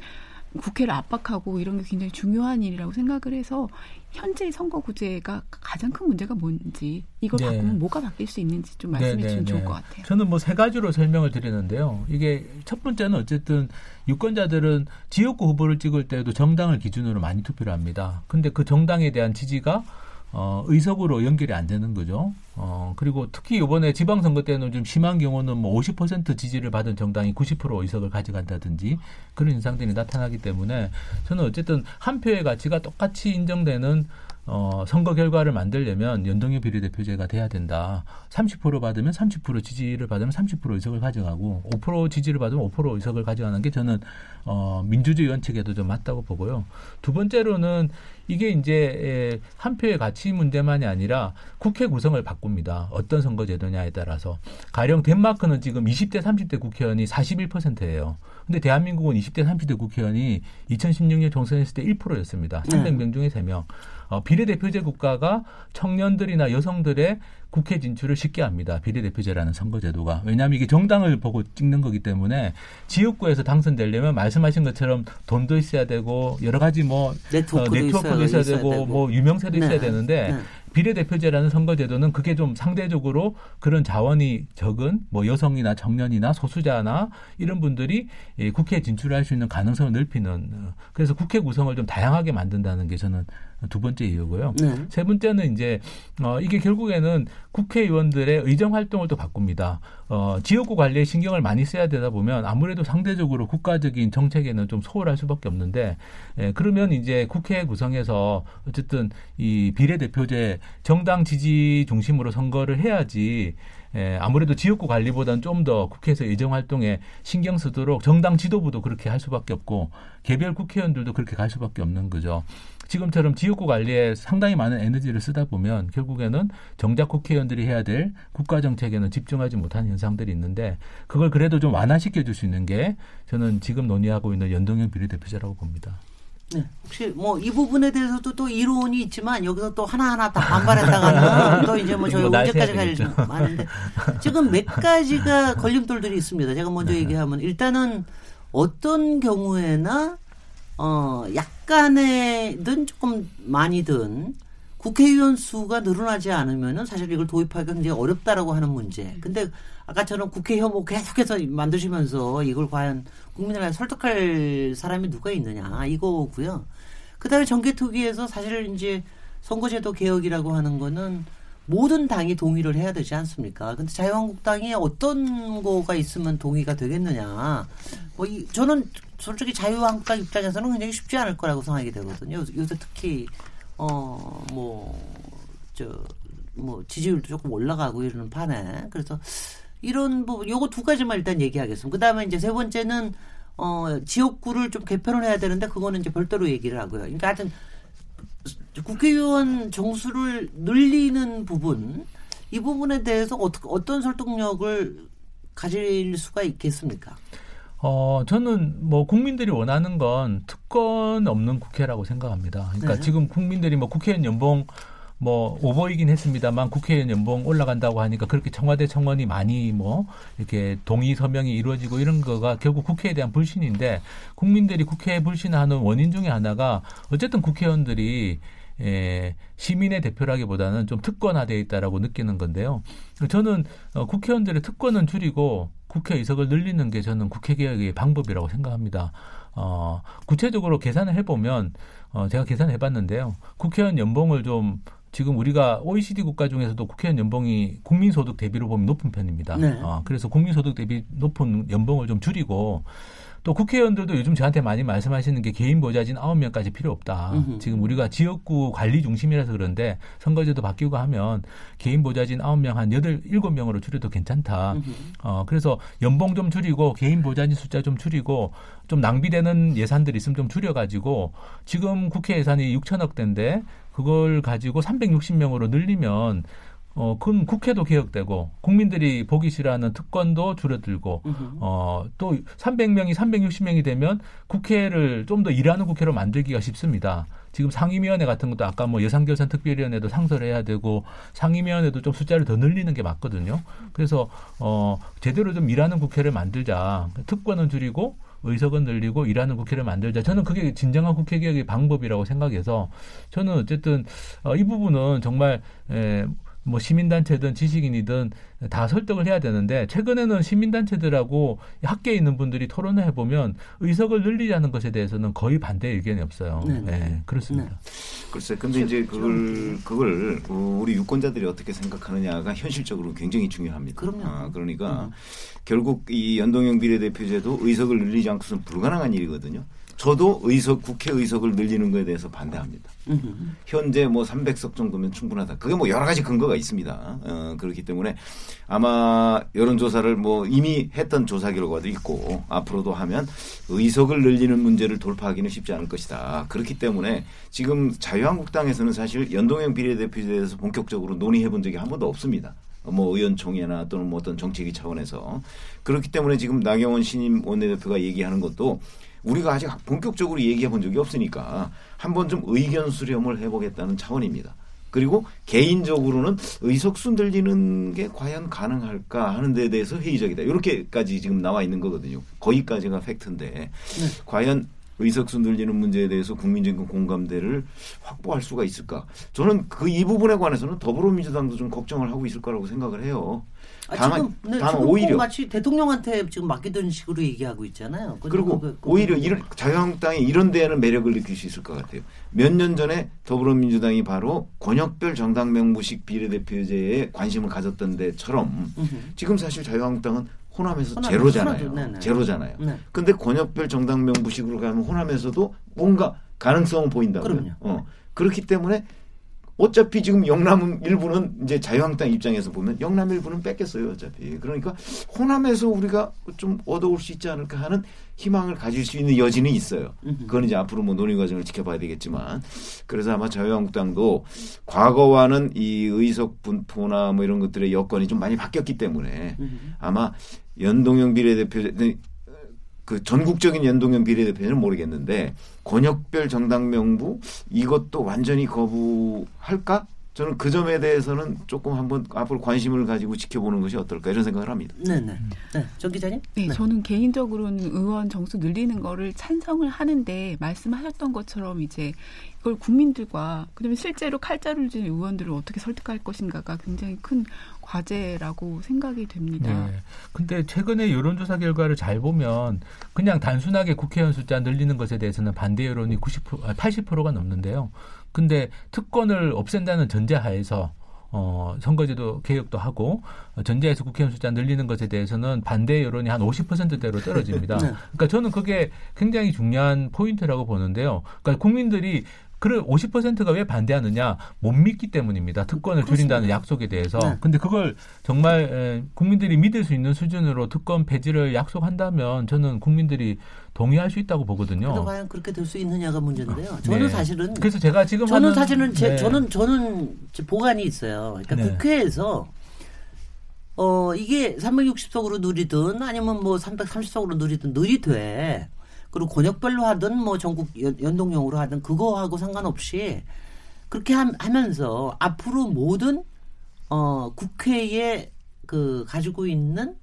국회를 압박하고 이런 게 굉장히 중요한 일이라고 생각을 해서 현재 선거구제가 가장 큰 문제가 뭔지 이걸 네. 바꾸면 뭐가 바뀔 수 있는지 좀 말씀해 네, 네, 주시면 좋을 네. 것 같아요. 저는 뭐 세 가지로 설명을 드리는데요. 이게 첫 번째는 어쨌든 유권자들은 지역구 후보를 찍을 때도 정당을 기준으로 많이 투표를 합니다. 근데 그 정당에 대한 지지가 어, 의석으로 연결이 안 되는 거죠. 어, 그리고 특히 이번에 지방선거 때는 좀 심한 경우는 뭐 50% 지지를 받은 정당이 90% 의석을 가져간다든지 그런 현상들이 나타나기 때문에 저는 어쨌든 한 표의 가치가 똑같이 인정되는 어, 선거 결과를 만들려면 연동형 비례대표제가 돼야 된다. 30% 받으면 30% 지지를 받으면 30% 의석을 가져가고 5% 지지를 받으면 5% 의석을 가져가는 게 저는 어, 민주주의 원칙에도 좀 맞다고 보고요. 두 번째로는 이게 이제 에, 한 표의 가치 문제만이 아니라 국회 구성을 바꿉니다. 어떤 선거제도냐에 따라서 가령 덴마크는 지금 20대 30대 국회의원이 41%예요. 근데 대한민국은 20대 30대 국회의원이 2016년 총선했을 때 1%였습니다. 300명 중에 3명. 어, 비례대표제 국가가 청년들이나 여성들의 국회 진출을 쉽게 합니다. 비례대표제라는 선거제도가. 왜냐하면 이게 정당을 보고 찍는 거기 때문에 지역구에서 당선되려면 말씀하신 것처럼 돈도 있어야 되고 여러 가지 뭐 네트워크도, 어, 네트워크도 있어야, 되고, 뭐 유명세도 있어야 네. 되는데 네. 비례대표제라는 선거제도는 그게 좀 상대적으로 그런 자원이 적은 뭐 여성이나 청년이나 소수자나 이런 분들이 이 국회에 진출할 수 있는 가능성을 넓히는 어, 그래서 국회 구성을 좀 다양하게 만든다는 게 저는 두 번째 이유고요. 네. 세 번째는 이제 어 이게 결국에는 국회의원들의 의정 활동을 또 바꿉니다. 어 지역구 관리에 신경을 많이 써야 되다 보면 아무래도 상대적으로 국가적인 정책에는 좀 소홀할 수밖에 없는데 예, 그러면 이제 국회 구성에서 어쨌든 이 비례대표제 정당 지지 중심으로 선거를 해야지 예, 아무래도 지역구 관리보다는 좀 더 국회에서 예정 활동에 신경 쓰도록 정당 지도부도 그렇게 할 수밖에 없고 개별 국회의원들도 그렇게 갈 수밖에 없는 거죠. 지금처럼 지역구 관리에 상당히 많은 에너지를 쓰다 보면 결국에는 정작 국회의원들이 해야 될 국가 정책에는 집중하지 못하는 현상들이 있는데 그걸 그래도 좀 완화시켜 줄 수 있는 게 저는 지금 논의하고 있는 연동형 비례대표제라고 봅니다. 네. 혹시 뭐 이 부분에 대해서도 또 이론이 있지만 여기서 또 하나하나 다 반발했다가는 또 이제 뭐 저희 뭐 언제까지 날새야 갈 많은데 지금 몇 가지가 걸림돌들이 있습니다. 제가 먼저 네. 얘기하면 일단은 어떤 경우에나 어 약간의든 조금 많이 든 국회의원 수가 늘어나지 않으면은 사실 이걸 도입하기가 굉장히 어렵다라고 하는 문제. 근데 아까처럼 국회 혐오 계속해서 만드시면서 이걸 과연 국민을 설득할 사람이 누가 있느냐 이거고요. 그다음에 정개특위에서 사실 이제 선거제도 개혁이라고 하는 거는 모든 당이 동의를 해야 되지 않습니까? 근데 자유한국당이 어떤 거가 있으면 동의가 되겠느냐. 뭐, 이, 저는 솔직히 자유한국당 입장에서는 굉장히 쉽지 않을 거라고 생각이 되거든요. 요새 특히, 어, 뭐, 저, 뭐, 지지율도 조금 올라가고 이러는 판에. 그래서 이런 부분, 요거 두 가지만 일단 얘기하겠습니다. 그 다음에 이제 세 번째는, 어, 지역구를 좀 개편을 해야 되는데 그거는 이제 별도로 얘기를 하고요. 그러니까 하여튼 국회의원 정수를 늘리는 부분 이 부분에 대해서 어떻게 어떤 설득력을 가질 수가 있겠습니까? 어, 저는 뭐 국민들이 원하는 건 특권 없는 국회라고 생각합니다. 그러니까 네. 지금 국민들이 뭐 국회의원 연봉 뭐 오버이긴 했습니다만 국회의원 연봉 올라간다고 하니까 그렇게 청와대 청원이 많이 뭐 이렇게 동의 서명이 이루어지고 이런 거가 결국 국회에 대한 불신인데 국민들이 국회에 불신하는 원인 중에 하나가 어쨌든 국회의원들이 예, 시민의 대표라기보다는 좀 특권화되어 있다라고 느끼는 건데요. 저는 어, 국회의원들의 특권은 줄이고 국회 의석을 늘리는 게 저는 국회 개혁의 방법이라고 생각합니다. 어, 구체적으로 계산을 해보면 어, 제가 계산을 해봤는데요. 국회의원 연봉을 좀 지금 우리가 OECD 국가 중에서도 국회의원 연봉이 국민소득 대비로 보면 높은 편입니다. 네. 어, 그래서 국민소득 대비 높은 연봉을 좀 줄이고 또 국회의원들도 요즘 저한테 많이 말씀하시는 게 개인 보좌진 9명까지 필요 없다. 음흠. 지금 우리가 지역구 관리 중심이라서 그런데 선거제도 바뀌고 하면 개인 보좌진 9명 한 8, 7명으로 줄여도 괜찮다. 어, 그래서 연봉 좀 줄이고 개인 보좌진 숫자 좀 줄이고 좀 낭비되는 예산들 있으면 좀 줄여가지고 지금 국회 예산이 6천억 대인데 그걸 가지고 360명으로 늘리면 어, 그건 국회도 개혁되고 국민들이 보기 싫어하는 특권도 줄어들고. 어, 또 300명이 360명이 되면 국회를 좀 더 일하는 국회로 만들기가 쉽습니다. 지금 상임위원회 같은 것도 아까 뭐 예산결산 특별위원회도 상설해야 되고 상임위원회도 좀 숫자를 더 늘리는 게 맞거든요. 그래서 어, 제대로 좀 일하는 국회를 만들자. 특권은 줄이고 의석은 늘리고 일하는 국회를 만들자. 저는 그게 진정한 국회 개혁의 방법이라고 생각해서 저는 어쨌든 어, 이 부분은 정말 에, 뭐 시민단체든 지식인이든 다 설득을 해야 되는데 최근에는 시민단체들하고 학계에 있는 분들이 토론을 해보면 의석을 늘리자는 것에 대해서는 거의 반대 의견이 없어요. 네, 네, 네. 그렇습니다. 글쎄, 근데 이제 그걸 그걸 어, 우리 유권자들이 어떻게 생각하느냐가 현실적으로 굉장히 중요합니다. 그럼요. 아, 그러니까 결국 이 연동형 비례대표제도 의석을 늘리지 않고서는 불가능한 일이거든요. 저도 의석 국회 의석을 늘리는 것에 대해서 반대합니다. 현재 뭐 300석 정도면 충분하다. 그게 뭐 여러 가지 근거가 있습니다. 어, 그렇기 때문에 아마 여론 조사를 뭐 이미 했던 조사 결과도 있고 앞으로도 하면 의석을 늘리는 문제를 돌파하기는 쉽지 않을 것이다. 그렇기 때문에 지금 자유한국당에서는 사실 연동형 비례대표에 대해서 본격적으로 논의해 본 적이 한 번도 없습니다. 뭐 의원총회나 또는 뭐 어떤 정책위 차원에서 그렇기 때문에 지금 나경원 신임 원내대표가 얘기하는 것도 우리가 아직 본격적으로 얘기해 본 적이 없으니까 한번 좀 의견 수렴을 해보겠다는 차원입니다. 그리고 개인적으로는 의석수 늘리는 게 과연 가능할까 하는 데 대해서 회의적이다. 이렇게까지 지금 나와 있는 거거든요. 거기까지가 팩트인데 과연 의석수 늘리는 문제에 대해서 국민적인 공감대를 확보할 수가 있을까? 저는 그 이 부분에 관해서는 더불어민주당도 좀 걱정을 하고 있을 거라고 생각을 해요. 아, 다만, 지금, 네, 다만 지금 오히려 꼭 마치 대통령한테 지금 맡기던 식으로 얘기하고 있잖아요. 그리고 그- 그- 오히려 이런 자유한국당이 이런 데에는 매력을 느낄 수 있을 것 같아요. 몇 년 전에 더불어민주당이 바로 권역별 정당 명부식 비례대표제에 관심을 가졌던 데처럼. 지금 사실 자유한국당은 호남에서 호남, 제로잖아요. 네네. 제로잖아요. 네. 근데 권역별 정당 명부식으로 가면 호남에서도 뭔가 가능성은 보인다고요. 그럼요. 어. 그렇기 때문에 어차피 지금 영남 일부는 이제 자유한국당 입장에서 보면 영남 일부는 뺏겼어요 어차피. 그러니까 호남에서 우리가 좀 얻어올 수 있지 않을까 하는 희망을 가질 수 있는 여지는 있어요. 그건 이제 앞으로 뭐 논의 과정을 지켜봐야 되겠지만. 그래서 아마 자유한국당도 과거와는 이 의석 분포나 뭐 이런 것들의 여건이 좀 많이 바뀌었기 때문에 아마 연동형 비례대표 그 전국적인 연동형 비례대표는 모르겠는데 권역별 정당 명부 이것도 완전히 거부할까? 저는 그 점에 대해서는 조금 한번 앞으로 관심을 가지고 지켜보는 것이 어떨까 이런 생각을 합니다. 네네. 네. 정 기자님? 네, 저는 개인적으로는 의원 정수 늘리는 거를 찬성을 하는데 말씀하셨던 것처럼 이제 이걸 국민들과 그다음에 실제로 칼자루를 쥔 의원들을 어떻게 설득할 것인가가 굉장히 큰 과제라고 생각이 됩니다. 네. 근데 최근에 여론조사 결과를 잘 보면 그냥 단순하게 국회의원 숫자 늘리는 것에 대해서는 반대 여론이 90% 80%가 넘는데요. 근데 특권을 없앤다는 전제하에서 어, 선거제도 개혁도 하고 어, 전제해서 국회의원 숫자 늘리는 것에 대해서는 반대 여론이 한 50%대로 떨어집니다. 네. 그러니까 저는 그게 굉장히 중요한 포인트라고 보는데요. 그러니까 국민들이 그를 50%가 왜 반대하느냐 못 믿기 때문입니다. 특권을 그렇습니다. 줄인다는 약속에 대해서. 네. 근데 그걸 정말 국민들이 믿을 수 있는 수준으로 특권 폐지를 약속한다면 저는 국민들이 동의할 수 있다고 보거든요. 그래도 과연 그렇게 될 수 있느냐가 문제인데요. 저는 네. 사실은 그래서 제가 지금 저는 사실은 제, 네. 저는 저는 보관이 있어요. 그러니까 네. 국회에서 어 이게 360석으로 누리든 아니면 뭐 330석으로 누리든 돼. 그리고 권역별로 하든 뭐 전국 연동형으로 하든 그거하고 상관없이 그렇게 하면서 앞으로 모든 어 국회에 그 가지고 있는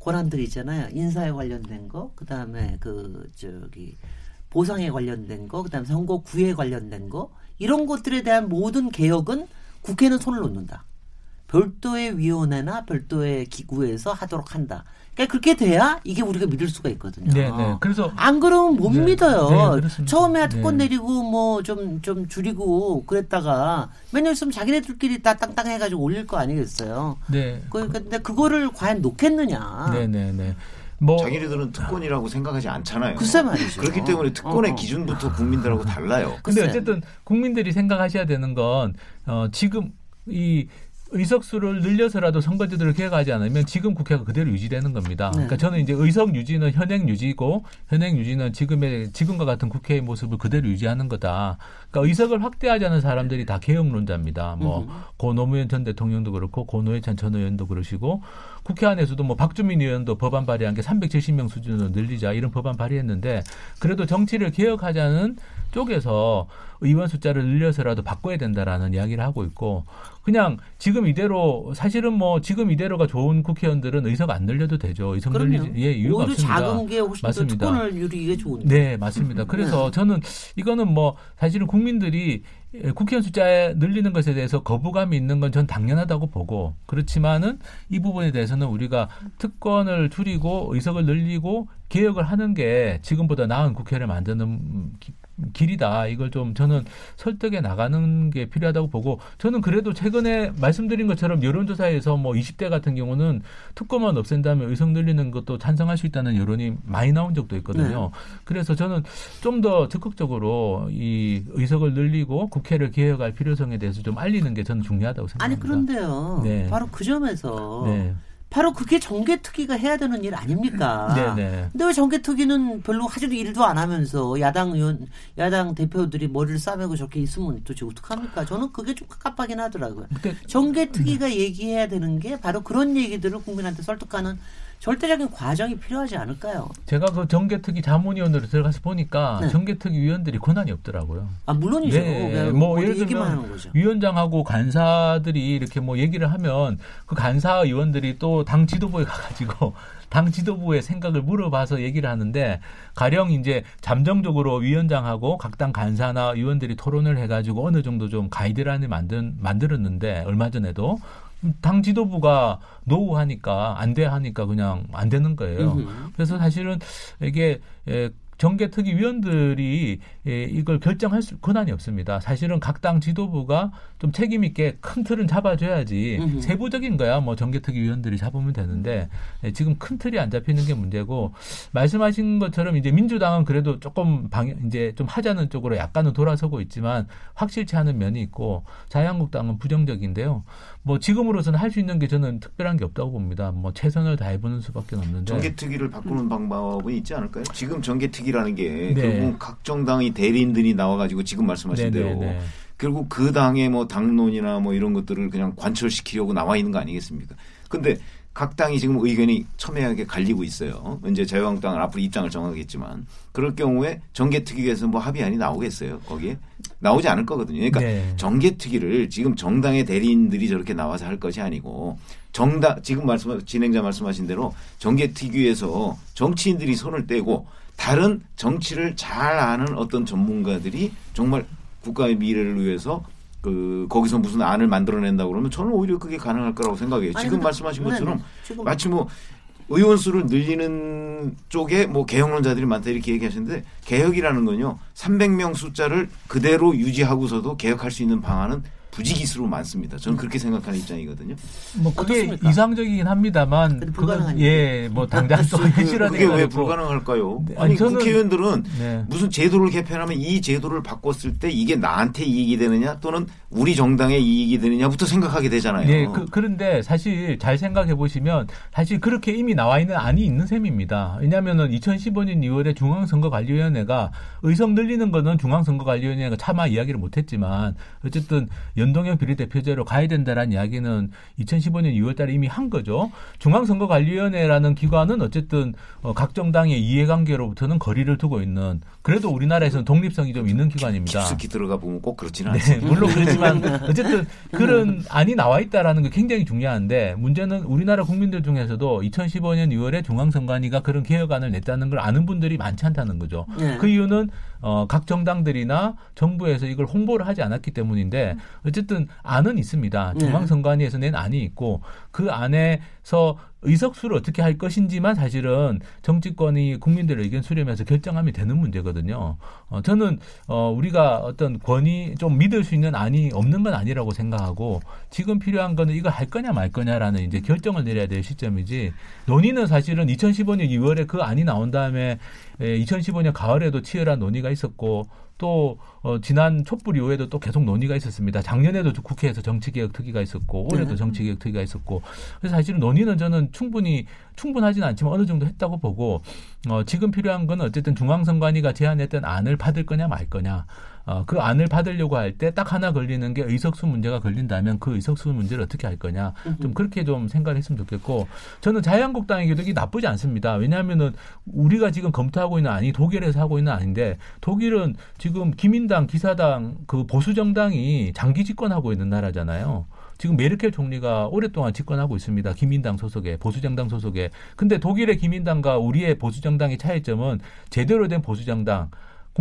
권한들이 있잖아요. 인사에 관련된 거, 그 다음에 그 저기 보상에 관련된 거, 그 다음에 선거 구에 관련된 거 이런 것들에 대한 모든 개혁은 국회는 손을 놓는다. 별도의 위원회나 별도의 기구에서 하도록 한다. 그러니까 그렇게 돼야 이게 우리가 믿을 수가 있거든요. 네, 네. 그래서 안 그러면 못 네, 믿어요. 네, 처음에 특권 네. 내리고 뭐 좀좀 좀 줄이고 그랬다가 몇 년 있으면 자기네들끼리 다 땅땅해가지고 올릴 거 아니겠어요. 네. 그, 근데 그거를 과연 놓겠느냐. 네, 네, 네. 뭐 자기네들은 특권이라고 생각하지 않잖아요. 글쎄 말이죠. 그렇기 때문에 특권의 어, 어. 기준부터 국민들하고 달라요. 근데 어쨌든 국민들이 생각하셔야 되는 건 어, 지금 이 의석수를 늘려서라도 선거제도를 개혁하지 않으면 지금 국회가 그대로 유지되는 겁니다. 네. 그러니까 저는 이제 의석 유지는 현행 유지고 현행 유지는 지금의 지금과 같은 국회의 모습을 그대로 유지하는 거다. 그러니까 의석을 확대하자는 사람들이 다 개혁론자입니다. 뭐 고 노무현 전 대통령도 그렇고 고 노회찬 전 의원도 그러시고 국회 안에서도 뭐 박주민 의원도 법안 발의한 게 370명 수준으로 늘리자 이런 법안 발의했는데 그래도 정치를 개혁하자는 쪽에서 의원 숫자를 늘려서라도 바꿔야 된다라는 이야기를 하고 있고 그냥 지금 이대로 사실은 뭐 지금 이대로가 좋은 국회의원들은 의석 안 늘려도 되죠. 의석 늘리지 예 이유가 없습니다. 작은 게 훨씬 맞습니다. 더 특권을 유리하게 좋은데. 네 맞습니다. 그래서 네. 저는 이거는 뭐 사실은 국민들이 국회의원 숫자 늘리는 것에 대해서 거부감이 있는 건 전 당연하다고 보고 그렇지만은 이 부분에 대해서는 우리가 특권을 줄이고 의석을 늘리고 개혁을 하는 게 지금보다 나은 국회를 만드는 길이다. 이걸 좀 저는 설득해 나가는 게 필요하다고 보고 저는 그래도 최근에 말씀드린 것처럼 여론조사에서 뭐 20대 같은 경우는 특검만 없앤다면 의석 늘리는 것도 찬성할 수 있다는 여론이 많이 나온 적도 있거든요. 네. 그래서 저는 좀 더 적극적으로 이 의석을 늘리고 국회를 개혁할 필요성에 대해서 좀 알리는 게 저는 중요하다고 생각합니다. 아니 그런데요. 네. 바로 그 점에서 네. 바로 그게 정계특위가 해야 되는 일 아닙니까? 네네. 네. 근데 왜 정계특위는 별로 하지도 일도 안 하면서 야당 의원, 야당 대표들이 머리를 싸매고 저렇게 있으면 도대체 어떡합니까? 저는 그게 좀 깝깝하긴 하더라고요. 정계특위가 네. 얘기해야 되는 게 바로 그런 얘기들을 국민한테 설득하는 절대적인 과정이 필요하지 않을까요? 제가 그 정개특위 자문위원으로 들어가서 보니까 네. 정개특위 위원들이 권한이 없더라고요. 아 물론이죠. 네. 뭐, 뭐 예를 들면 위원장하고 간사들이 이렇게 뭐 얘기를 하면 그 간사 의원들이 또 당 지도부에 가가지고 당 지도부의 생각을 물어봐서 얘기를 하는데 가령 이제 잠정적으로 위원장하고 각 당 간사나 의원들이 토론을 해가지고 어느 정도 좀 가이드라인을 만든 만들었는데 얼마 전에도 당 지도부가 노후하니까 안 돼 하니까 그냥 안 되는 거예요. 그래서 사실은 이게 에, 정계특위 위원들이 예, 이걸 결정할 수, 권한이 없습니다. 사실은 각 당 지도부가 좀 책임 있게 큰 틀은 잡아줘야지 음흠. 세부적인 거야 뭐 정계특위 위원들이 잡으면 되는데 예, 지금 큰 틀이 안 잡히는 게 문제고 말씀하신 것처럼 이제 민주당은 그래도 조금 방 이제 좀 하자는 쪽으로 약간은 돌아서고 있지만 확실치 않은 면이 있고 자유한국당은 부정적인데요. 뭐 지금으로서는 할 수 있는 게 저는 특별한 게 없다고 봅니다. 뭐 최선을 다해보는 수밖에 없는데. 정계특위를 바꾸는 방법은 있지 않을까요? 지금 정계특위 라는 게 네. 결국 각 정당의 대리인들이 나와가지고 지금 말씀하신 네, 대로 네, 네. 결국 그 당의 뭐 당론이나 뭐 이런 것들을 그냥 관철시키려고 나와 있는 거 아니겠습니까? 근데 각 당이 지금 의견이 첨예하게 갈리고 있어요. 이제 자유한국당은 앞으로 입장을 정하겠지만 그럴 경우에 정계특위에서 뭐 합의안이 나오겠어요? 거기에 나오지 않을 거거든요. 그러니까 네. 정계특위를 지금 정당의 대리인들이 저렇게 나와서 할 것이 아니고 정당 지금 말씀 진행자 말씀하신 대로 정계특위에서 정치인들이 손을 떼고 다른 정치를 잘 아는 어떤 전문가들이 정말 국가의 미래를 위해서 그 거기서 무슨 안을 만들어낸다고 그러면 저는 오히려 그게 가능할 거라고 생각해요. 아니, 지금 말씀하신 네, 것처럼 네. 지금 마치 뭐 의원 수를 늘리는 쪽에 뭐 개혁론자들이 많다 이렇게 얘기하시는데 개혁이라는 건요 300명 숫자를 그대로 유지하고서도 개혁할 수 있는 방안은 부지기수로 많습니다. 저는 그렇게 생각하는 입장이거든요. 뭐 그게 어떻습니까? 이상적이긴 합니다만 불가능한 예, 뭐 당장 또 현실화되고 그게 왜 불가능할까요? 네, 아니 아니, 저는- 국회의원들은 네. 무슨 제도를 개편하면 이 제도를 바꿨을 때 이게 나한테 이익이 되느냐 또는 우리 정당에 이익이 되느냐부터 생각하게 되잖아요. 예, 그, 그런데 사실 잘 생각해 보시면 사실 그렇게 이미 나와 있는 안이 있는 셈입니다. 왜냐하면은 2015년 2월에 중앙선거관리위원회가 의석 늘리는 거는 중앙선거관리위원회가 차마 이야기를 못했지만 어쨌든 연 동형 비례대표제로 가야 된다라는 이야기는 2015년 2월달에 이미 한 거죠. 중앙선거관리위원회라는 기관은 어쨌든 어, 각 정당의 이해관계로부터는 거리를 두고 있는 그래도 우리나라에서는 독립성이 좀 있는 기관입니다. 깊숙이 들어가 보면 꼭 그렇지는 네, 않습니다. 물론 그렇지만 어쨌든 그런 안이 나와 있다라는 게 굉장히 중요한데 문제는 우리나라 국민들 중에서도 2015년 6월에 중앙선관위가 그런 개혁안을 냈다는 걸 아는 분들이 많지 않다는 거죠. 네. 그 이유는 어, 각 정당들이나 정부에서 이걸 홍보를 하지 않았기 때문인데 어쨌든 안은 있습니다. 네. 중앙선관위에서 낸 안이 있고 그 안에서 의석수를 어떻게 할 것인지만 사실은 정치권이 국민들의 의견 수렴해서 결정하면 되는 문제거든요. 어, 저는 어, 우리가 어떤 권위 좀 믿을 수 있는 안이 없는 건 아니라고 생각하고 지금 필요한 거는 이거 할 거냐 말 거냐라는 이제 결정을 내려야 될 시점이지 논의는 사실은 2015년 2월에 그 안이 나온 다음에 에, 2015년 가을에도 치열한 논의가 있었고 또 어, 지난 촛불 이후에도 또 계속 논의가 있었습니다. 작년에도 국회에서 정치개혁 특위가 있었고 올해도 네. 정치개혁 특위가 있었고 그래서 사실은 논의는 저는 충분히 충분하지는 않지만 어느 정도 했다고 보고 어, 지금 필요한 건 어쨌든 중앙선관위가 제안했던 안을 받을 거냐 말 거냐 어, 그 안을 받으려고 할 때 딱 하나 걸리는 게 의석수 문제가 걸린다면 그 의석수 문제를 어떻게 할 거냐 좀 그렇게 좀 생각을 했으면 좋겠고 저는 자유한국당의 교독이 나쁘지 않습니다. 왜냐하면은 우리가 지금 검토하고 있는 안이 독일에서 하고 있는 안인데 독일은 지금 기민당, 기사당 그 보수 정당이 장기 집권하고 있는 나라잖아요. 지금 메르켈 총리가 오랫동안 집권하고 있습니다. 기민당 소속의 보수정당 소속의. 근데 독일의 기민당과 우리의 보수정당의 차이점은 제대로 된 보수정당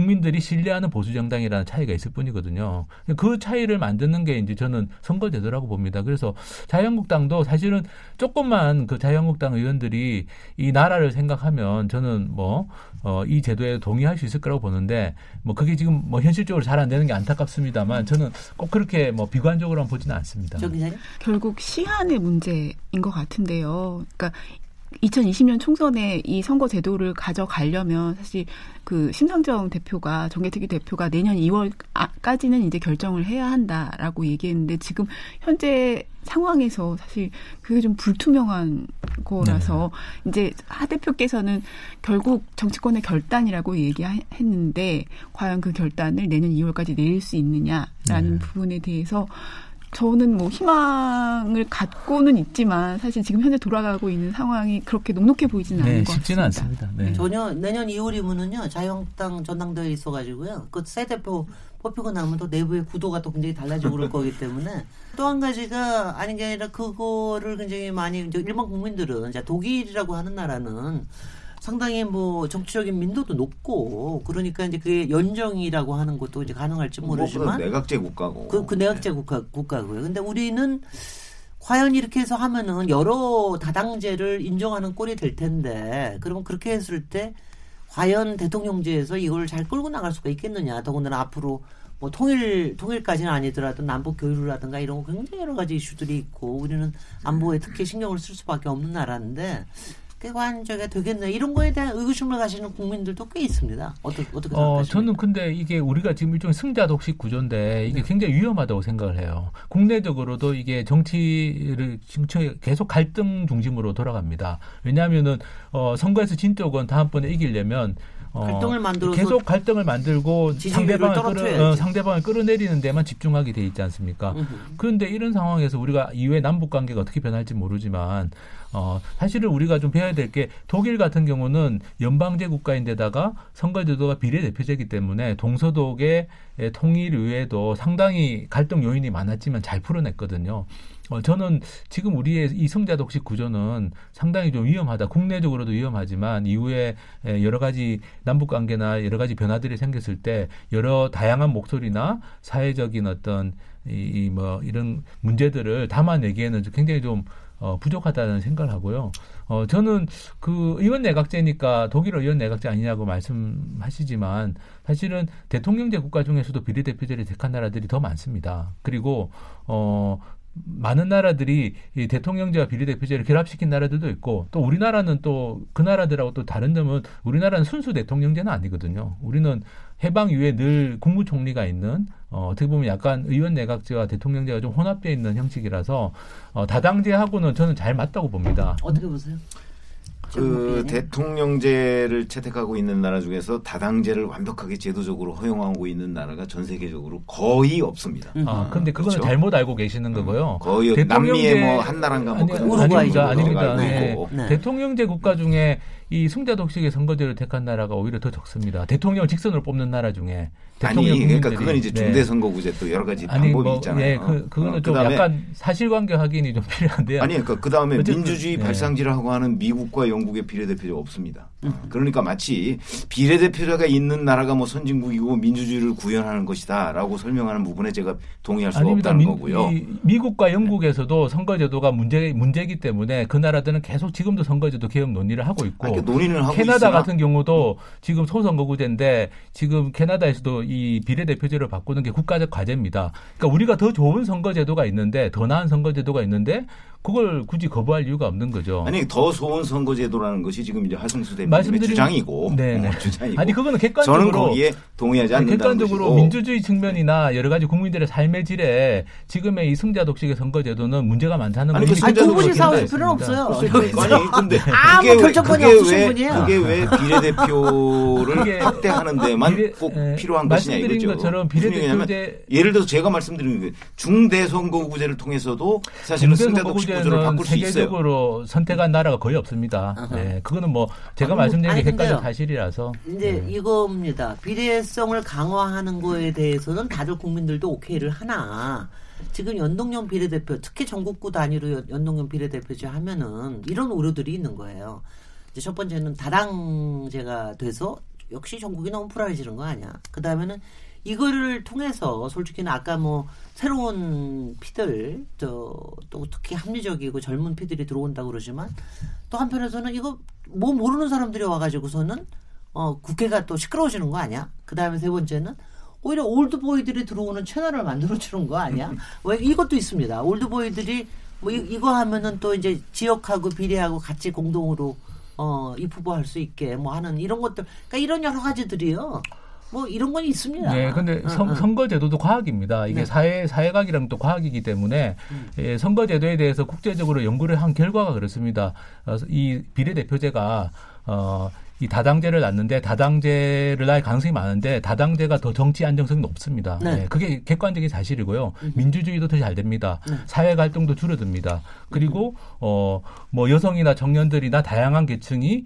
국민들이 신뢰하는 보수 정당이라는 차이가 있을 뿐이거든요. 그 차이를 만드는 게 이제 저는 선거 제도라고 봅니다. 그래서 자유한국당도 사실은 조금만 그 자유한국당 의원들이 이 나라를 생각하면 저는 뭐, 어, 이 제도에 동의할 수 있을 거라고 보는데 뭐 그게 지금 뭐 현실적으로 잘 안 되는 게 안타깝습니다만 저는 꼭 그렇게 뭐 비관적으로만 보지는 않습니다. 결국 시한의 문제인 것 같은데요. 그러니까 2020년 총선에 이 선거 제도를 가져가려면 사실 그 심상정 대표가 정계특위 대표가 내년 2월까지는 이제 결정을 해야 한다라고 얘기했는데 지금 현재 상황에서 사실 그게 좀 불투명한 거라서 이제 하 대표께서는 결국 정치권의 결단이라고 얘기했는데 과연 그 결단을 내년 2월까지 내릴 수 있느냐라는 네. 부분에 대해서 저는 뭐 희망을 갖고는 있지만 사실 지금 현재 돌아가고 있는 상황이 그렇게 녹록해 보이지는 않는 네, 것 쉽지는 같습니다. 않습니다. 네. 전혀 내년 2월이면은요 자유한국당 전당대회 있어가지고요 그새 대표 뽑히고 나면 또 내부의 구도가 또 굉장히 달라지고 그럴 거기 때문에 또 한 가지가 아닌 게 아니라 그거를 굉장히 많이 이제 일반 국민들은 이제 독일이라고 하는 나라는 상당히 뭐 정치적인 민도도 높고 그러니까 이제 그게 연정이라고 하는 것도 이제 가능할지 무엇보다 모르지만 내각제 국가고. 그, 그 내각제 국가, 국가고요. 근데 우리는 과연 이렇게 해서 하면은 여러 다당제를 인정하는 꼴이 될 텐데, 그러면 그렇게 했을 때 과연 대통령제에서 이걸 잘 끌고 나갈 수가 있겠느냐. 더군다나 앞으로 뭐 통일 통일까지는 아니더라도 남북 교류라든가 이런 거 굉장히 여러 가지 이슈들이 있고 우리는 안보에 특히 신경을 쓸 수밖에 없는 나라인데 객관적이 되겠네 이런 거에 대한 의구심을 가시는 국민들도 꽤 있습니다. 어떻게 어떻게 어, 생각하십니까? 저는 근데 이게 우리가 지금 일종의 승자 독식 구조인데 이게 굉장히 위험하다고 생각을 해요. 국내적으로도 이게 정치를 계속 갈등 중심으로 돌아갑니다. 왜냐하면은 어, 선거에서 진 쪽은 다음번에 이기려면 어, 갈등을 만들어서 계속 갈등을 만들고 상대방을 끌어. 어, 상대방을 끌어내리는 데만 집중하게 돼 있지 않습니까? 음흠. 그런데 이런 상황에서 우리가 이후에 남북 관계가 어떻게 변할지 모르지만 어, 사실은 우리가 좀 배워야 될 게 독일 같은 경우는 연방제 국가인데다가 선거제도가 비례대표제이기 때문에 동서독의 에, 통일 이후에도 상당히 갈등 요인이 많았지만 잘 풀어냈거든요. 어, 저는 지금 우리의 이 승자 독식 구조는 상당히 좀 위험하다. 국내적으로도 위험하지만 이후에 에, 여러 가지 남북 관계나 여러 가지 변화들이 생겼을 때 여러 다양한 목소리나 사회적인 어떤 이 뭐 이런 문제들을 담아내기에는 좀 굉장히 좀 어, 부족하다는 생각을 하고요. 어, 저는 그 의원 내각제니까 독일 의원 내각제 아니냐고 말씀하시지만 사실은 대통령제 국가 중에서도 비례대표제를 택한 나라들이 더 많습니다. 그리고 어, 많은 나라들이 이 대통령제와 비례대표제를 결합시킨 나라들도 있고 또 우리나라는 또 그 나라들하고 또 다른 점은 우리나라는 순수 대통령제는 아니거든요. 우리는 해방 이후에 늘 국무총리가 있는 어, 어떻게 보면 약간 의원 내각제와 대통령제가 좀 혼합되어 있는 형식이라서 어, 다당제하고는 저는 잘 맞다고 봅니다. 어떻게 보세요? 그 대통령제를 채택하고 있는 나라 중에서 다당제를 완벽하게 제도적으로 허용하고 있는 나라가 전 세계적으로 거의 없습니다. 아, 근데 그거는 그렇죠? 잘못 알고 계시는 거고요. 거의 남미의 뭐 한 나라인가 뭐 우루과이죠. 아닙니다. 네. 네. 대통령제 국가 중에 이 승자 독식의 선거제를 택한 나라가 오히려 더 적습니다. 대통령을 직선으로 뽑는 나라 중에 대통령 아니 그러니까 국민들이. 그건 이제 네. 중대선거구제 또 여러 가지 방법이 뭐 있잖아요. 예, 그 그거는 어, 좀 약간 사실관계 확인이 좀 필요한데요. 아니 그러니까 그 다음에 민주주의 네. 발상지라고 하는 미국과 영국의 비례대표제가 없습니다. 음. 그러니까 마치 비례대표제가 있는 나라가 뭐 선진국이고 민주주의를 구현하는 것이다라고 설명하는 부분에 제가 동의할 수가 아닙니다. 없다는 미, 거고요. 이 미국과 영국에서도 선거제도가 문제 문제이기 때문에 그 나라들은 계속 지금도 선거제도 개혁 논의를 하고 있고 아니, 그러니까 논의는 하고 캐나다 있으나 같은 경우도 지금 소선거구제인데 지금 캐나다에서도 이 비례대표제를 바꾸는 게 국가적 과제입니다. 그러니까 우리가 더 좋은 선거제도가 있는데 더 나은 선거제도가 있는데 그걸 굳이 거부할 이유가 없는 거죠. 아니 더 좋은 선거제도라는 것이 지금 이제 하승수 대표님의 말씀드린- 주장이고 네네. 어, 주장이고 아니 그거는 저는 객관적으로 거기에 동의하지 아니, 않는다는 객관적으로 것이고 민주주의 측면이나 여러 가지 국민들의 삶의 질에 지금의 이 승자 독식의 선거제도는 문제가 많다는 그 이미 아니 구분이 그렇게 싸울. 필요는 없어요. 아니 근데 아무 그게 왜, 결정권이 그게 없으신 왜 분이에요. 그게 왜 비례대표를 확대하는 데만 비례- 꼭 에, 필요한 것이냐 이거죠. 것처럼 비례대표제 예를 들어서 제가 말씀드린 게 중대선거구제를 통해서도 사실은 승자 독식 구조를 바꿀 수 있어요. 세계적으로 선택한 나라가 거의 없습니다. 아하. 네, 그거는 뭐 제가 아니, 말씀드린 게 객관적. 사실이라서. 이제 네. 이겁니다. 비례성을 강화하는 거에 대해서는 다들 국민들도 오케이를 하나. 지금 연동형 비례대표, 특히 전국구 단위로 연- 연동형 비례대표제 하면은 이런 우려들이 있는 거예요. 이제 첫 번째는 다당제가 돼서 역시 전국이 너무 불안해지는 거 아니야. 그 다음에는 이거를 통해서 솔직히는 아까 뭐 새로운 피들 저또 특히 합리적이고 젊은 피들이 들어온다고 그러지만 또 한편에서는 이거 뭐 모르는 사람들이 와가지고서는 어 국회가 또 시끄러워지는 거 아니야? 그 다음에 세 번째는 오히려 올드보이들이 들어오는 채널을 만들어주는 거 아니야? 왜 이것도 있습니다. 올드보이들이 뭐 이, 이거 하면은 또 이제 지역하고 비례하고 같이 공동으로 어 입후보할 수 있게 뭐 하는 이런 것들, 그러니까 이런 여러 가지들이요. 뭐 이런 건 있습니다. 네, 근데 응, 선, 응. 선거제도도 과학입니다. 이게 네. 사회 사회학이랑 또 과학이기 때문에 예, 선거제도에 대해서 국제적으로 연구를 한 결과가 그렇습니다. 어, 이 비례대표제가 어, 이 다당제를 낳는데 다당제를 낳을 가능성이 많은데 다당제가 더 정치 안정성이 높습니다. 네. 네, 그게 객관적인 사실이고요. 민주주의도 더 잘 됩니다. 네. 사회 갈등도 줄어듭니다. 그리고 어, 뭐 여성이나 청년들이나 다양한 계층이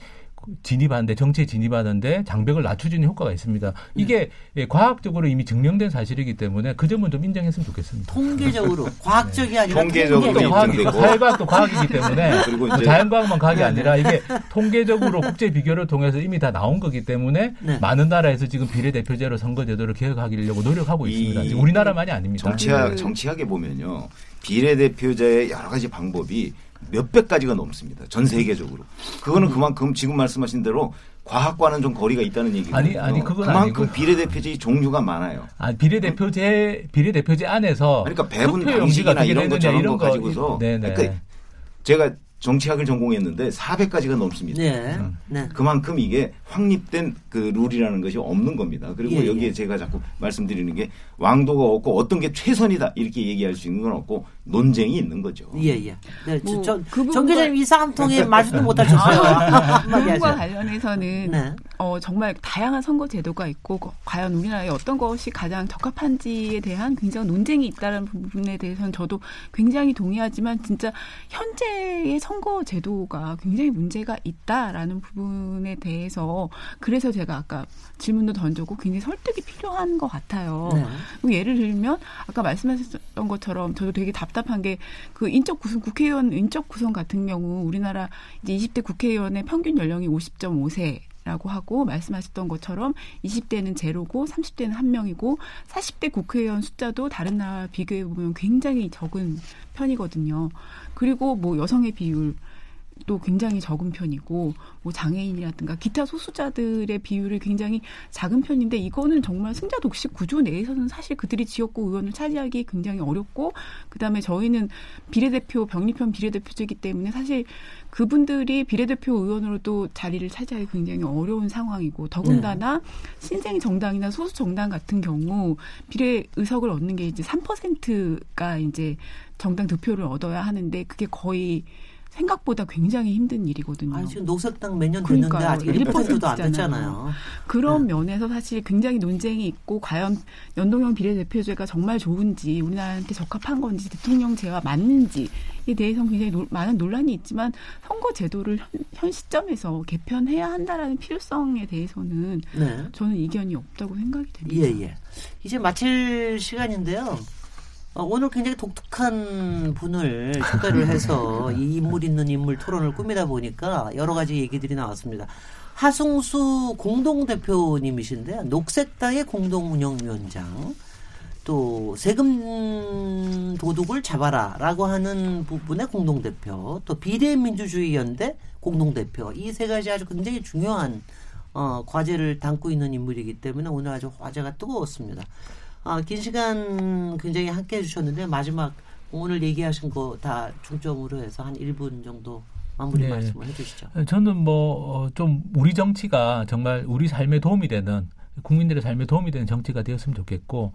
진입하는데 정치에 진입하는데 장벽을 낮춰주는 효과가 있습니다. 이게 예, 과학적으로 이미 증명된 사실이기 때문에 그 점은 좀 인정했으면 좋겠습니다. 통계적으로 과학적이 아니라 통계적으로. 과학이니까. 사회과학도 과학이기 때문에 그리고 뭐 이제- 자연과학만 과학이 아니라 이게 통계적으로 국제 비교를 통해서 이미 다 나온 거기 때문에 네. 많은 나라에서 지금 비례대표제로 선거제도를 개혁하려고 노력하고 이 있습니다. 우리나라만이 아닙니다. 정치학, 정치학에 보면요. 비례대표제의 여러 가지 방법이 몇백 가지가 넘습니다. 전 세계적으로. 그거는 그만큼 지금 말씀하신 대로 과학과는 좀 거리가 있다는 얘기거든요. 아니, 아니, 그건 그만큼 아니고. 비례대표제 종류가 많아요. 아, 비례대표제 비례대표제 안에서 그러니까 배분 방식이나 이런 거 저런 거 가지고서 네네. 그러니까 제가 정치학을 전공했는데 400가지가 넘습니다. 네. 음. 네. 그만큼 이게 확립된 그 룰이라는 것이 없는 겁니다. 그리고 예, 여기에 예. 제가 자꾸 말씀드리는 게 왕도가 없고 어떤 게 최선이다 이렇게 얘기할 수 있는 건 없고 논쟁이 있는 거죠. 예, 예. 네, 뭐, 저, 그정 부분과- 기자님 이 싸움통에 말씀도 못 하셨어요. 한마디 부분과 하세요. 관련해서는 네. 어, 정말 다양한 선거 제도가 있고 거- 과연 우리나라에 어떤 것이 가장 적합한지에 대한 굉장히 논쟁이 있다는 부분에 대해서는 저도 굉장히 동의하지만 진짜 현재의 선거 제도가 굉장히 문제가 있다라는 부분에 대해서 그래서 제가 아까 질문도 던졌고 굉장히 설득이 필요한 것 같아요. 네. 뭐 예를 들면 아까 말씀하셨던 것처럼 저도 되게 답답한 게 그 인적 구성 국회의원 인적 구성 같은 경우 우리나라 이제 20대 국회의원의 평균 연령이 50.5세. 라고 하고 말씀하셨던 것처럼 20대는 제로고 30대는 한 명이고 40대 국회의원 숫자도 다른 나라 비교해 보면 굉장히 적은 편이거든요. 그리고 뭐 여성의 비율 도 굉장히 적은 편이고 뭐 장애인이라든가 기타 소수자들의 비율이 굉장히 작은 편인데 이거는 정말 승자 독식 구조 내에서는 사실 그들이 지역구 의원을 차지하기 굉장히 어렵고 그다음에 저희는 비례대표 병립형 비례대표제이기 때문에 사실 그분들이 비례대표 의원으로도 자리를 차지하기 굉장히 어려운 상황이고 더군다나 신생 정당이나 소수 정당 같은 경우 비례 의석을 얻는 게 이제 3%가 이제 정당 득표를 얻어야 하는데 그게 거의 생각보다 굉장히 힘든 일이거든요. 아, 지금 녹색당 몇 년 됐는데. 아직 1%도 안1% 됐잖아요. 그런 면에서 사실 굉장히 논쟁이 있고 과연 연동형 비례대표제가 정말 좋은지 우리나라한테 적합한 건지 대통령제가 맞는지에 대해서는 굉장히 놀- 많은 논란이 있지만 선거 제도를 현, 현 시점에서 개편해야 한다라는 필요성에 대해서는 네. 저는 이견이 없다고 생각이 됩니다. 예, 예. 이제 마칠 시간인데요. 어, 오늘 굉장히 독특한 분을 초대를 해서 이 인물 있는 인물 토론을 꾸미다 보니까 여러 가지 얘기들이 나왔습니다. 하승수 공동대표님이신데요. 녹색당의 공동운영위원장. 또 세금 도둑을 잡아라라고 하는 부분의 공동대표, 또 비례민주주의연대 공동대표 이 세 가지 아주 굉장히 중요한 어, 과제를 담고 있는 인물이기 때문에 오늘 아주 화제가 뜨거웠습니다. 아, 긴 시간 굉장히 함께 해주셨는데 마지막 오늘 얘기하신 거 다 중점으로 해서 한 1분 정도 마무리 네. 말씀을 해주시죠. 저는 뭐 좀 우리 정치가 정말 우리 삶에 도움이 되는 국민들의 삶에 도움이 되는 정치가 되었으면 좋겠고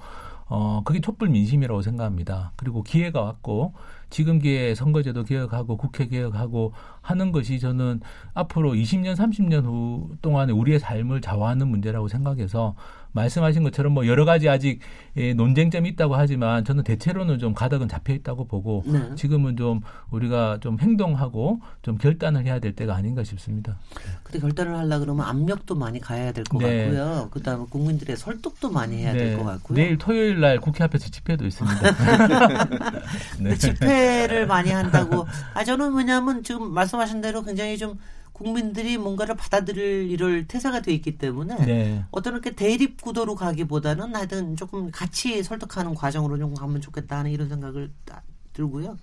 어 그게 촛불 민심이라고 생각합니다. 그리고 기회가 왔고 지금 기회에 선거제도 개혁하고 국회 개혁하고 하는 것이 저는 앞으로 20년, 30년 후 동안에 우리의 삶을 좌우하는 문제라고 생각해서 말씀하신 것처럼 뭐 여러 가지 아직 예, 논쟁점이 있다고 하지만 저는 대체로는 좀 가닥은 잡혀 있다고 보고 네. 지금은 좀 우리가 좀 행동하고 좀 결단을 해야 될 때가 아닌가 싶습니다. 근데 결단을 하려 그러면 압력도 많이 가야 될것 네. 같고요. 그다음에 국민들의 설득도 많이 해야 될것 같고요. 내일 토요일 날 국회 앞에서 집회도 있습니다. 네. 근데 집회를 많이 한다고. 아 저는 왜냐하면 지금 말씀하신 대로 굉장히 좀 국민들이 뭔가를 받아들일 이럴 태세가 돼 있기 때문에 네. 어떤 이렇게 대립 구도로 가기보다는 하여튼 조금 같이 설득하는 과정으로 좀 가면 좋겠다 하는 이런 생각을 딱 들고요.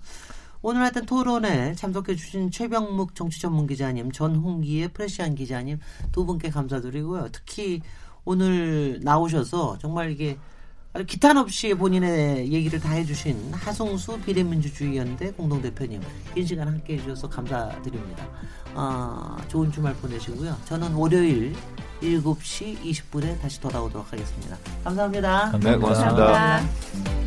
오늘 하여튼 토론에 참석해 주신 최병묵 정치 전문 기자님, 전홍기의 프레시안 기자님 두 분께 감사드리고요. 특히 오늘 나오셔서 정말 이게 아주 기탄 없이 본인의 얘기를 다 해주신 하승수 비례민주주의연대 공동대표님 긴 시간 함께 해 주셔서 감사드립니다. 아, 좋은 주말 보내시고요. 저는 월요일 7시 20분에 다시 돌아오도록 하겠습니다. 감사합니다. 감사합니다. 네, 고맙습니다. 감사합니다.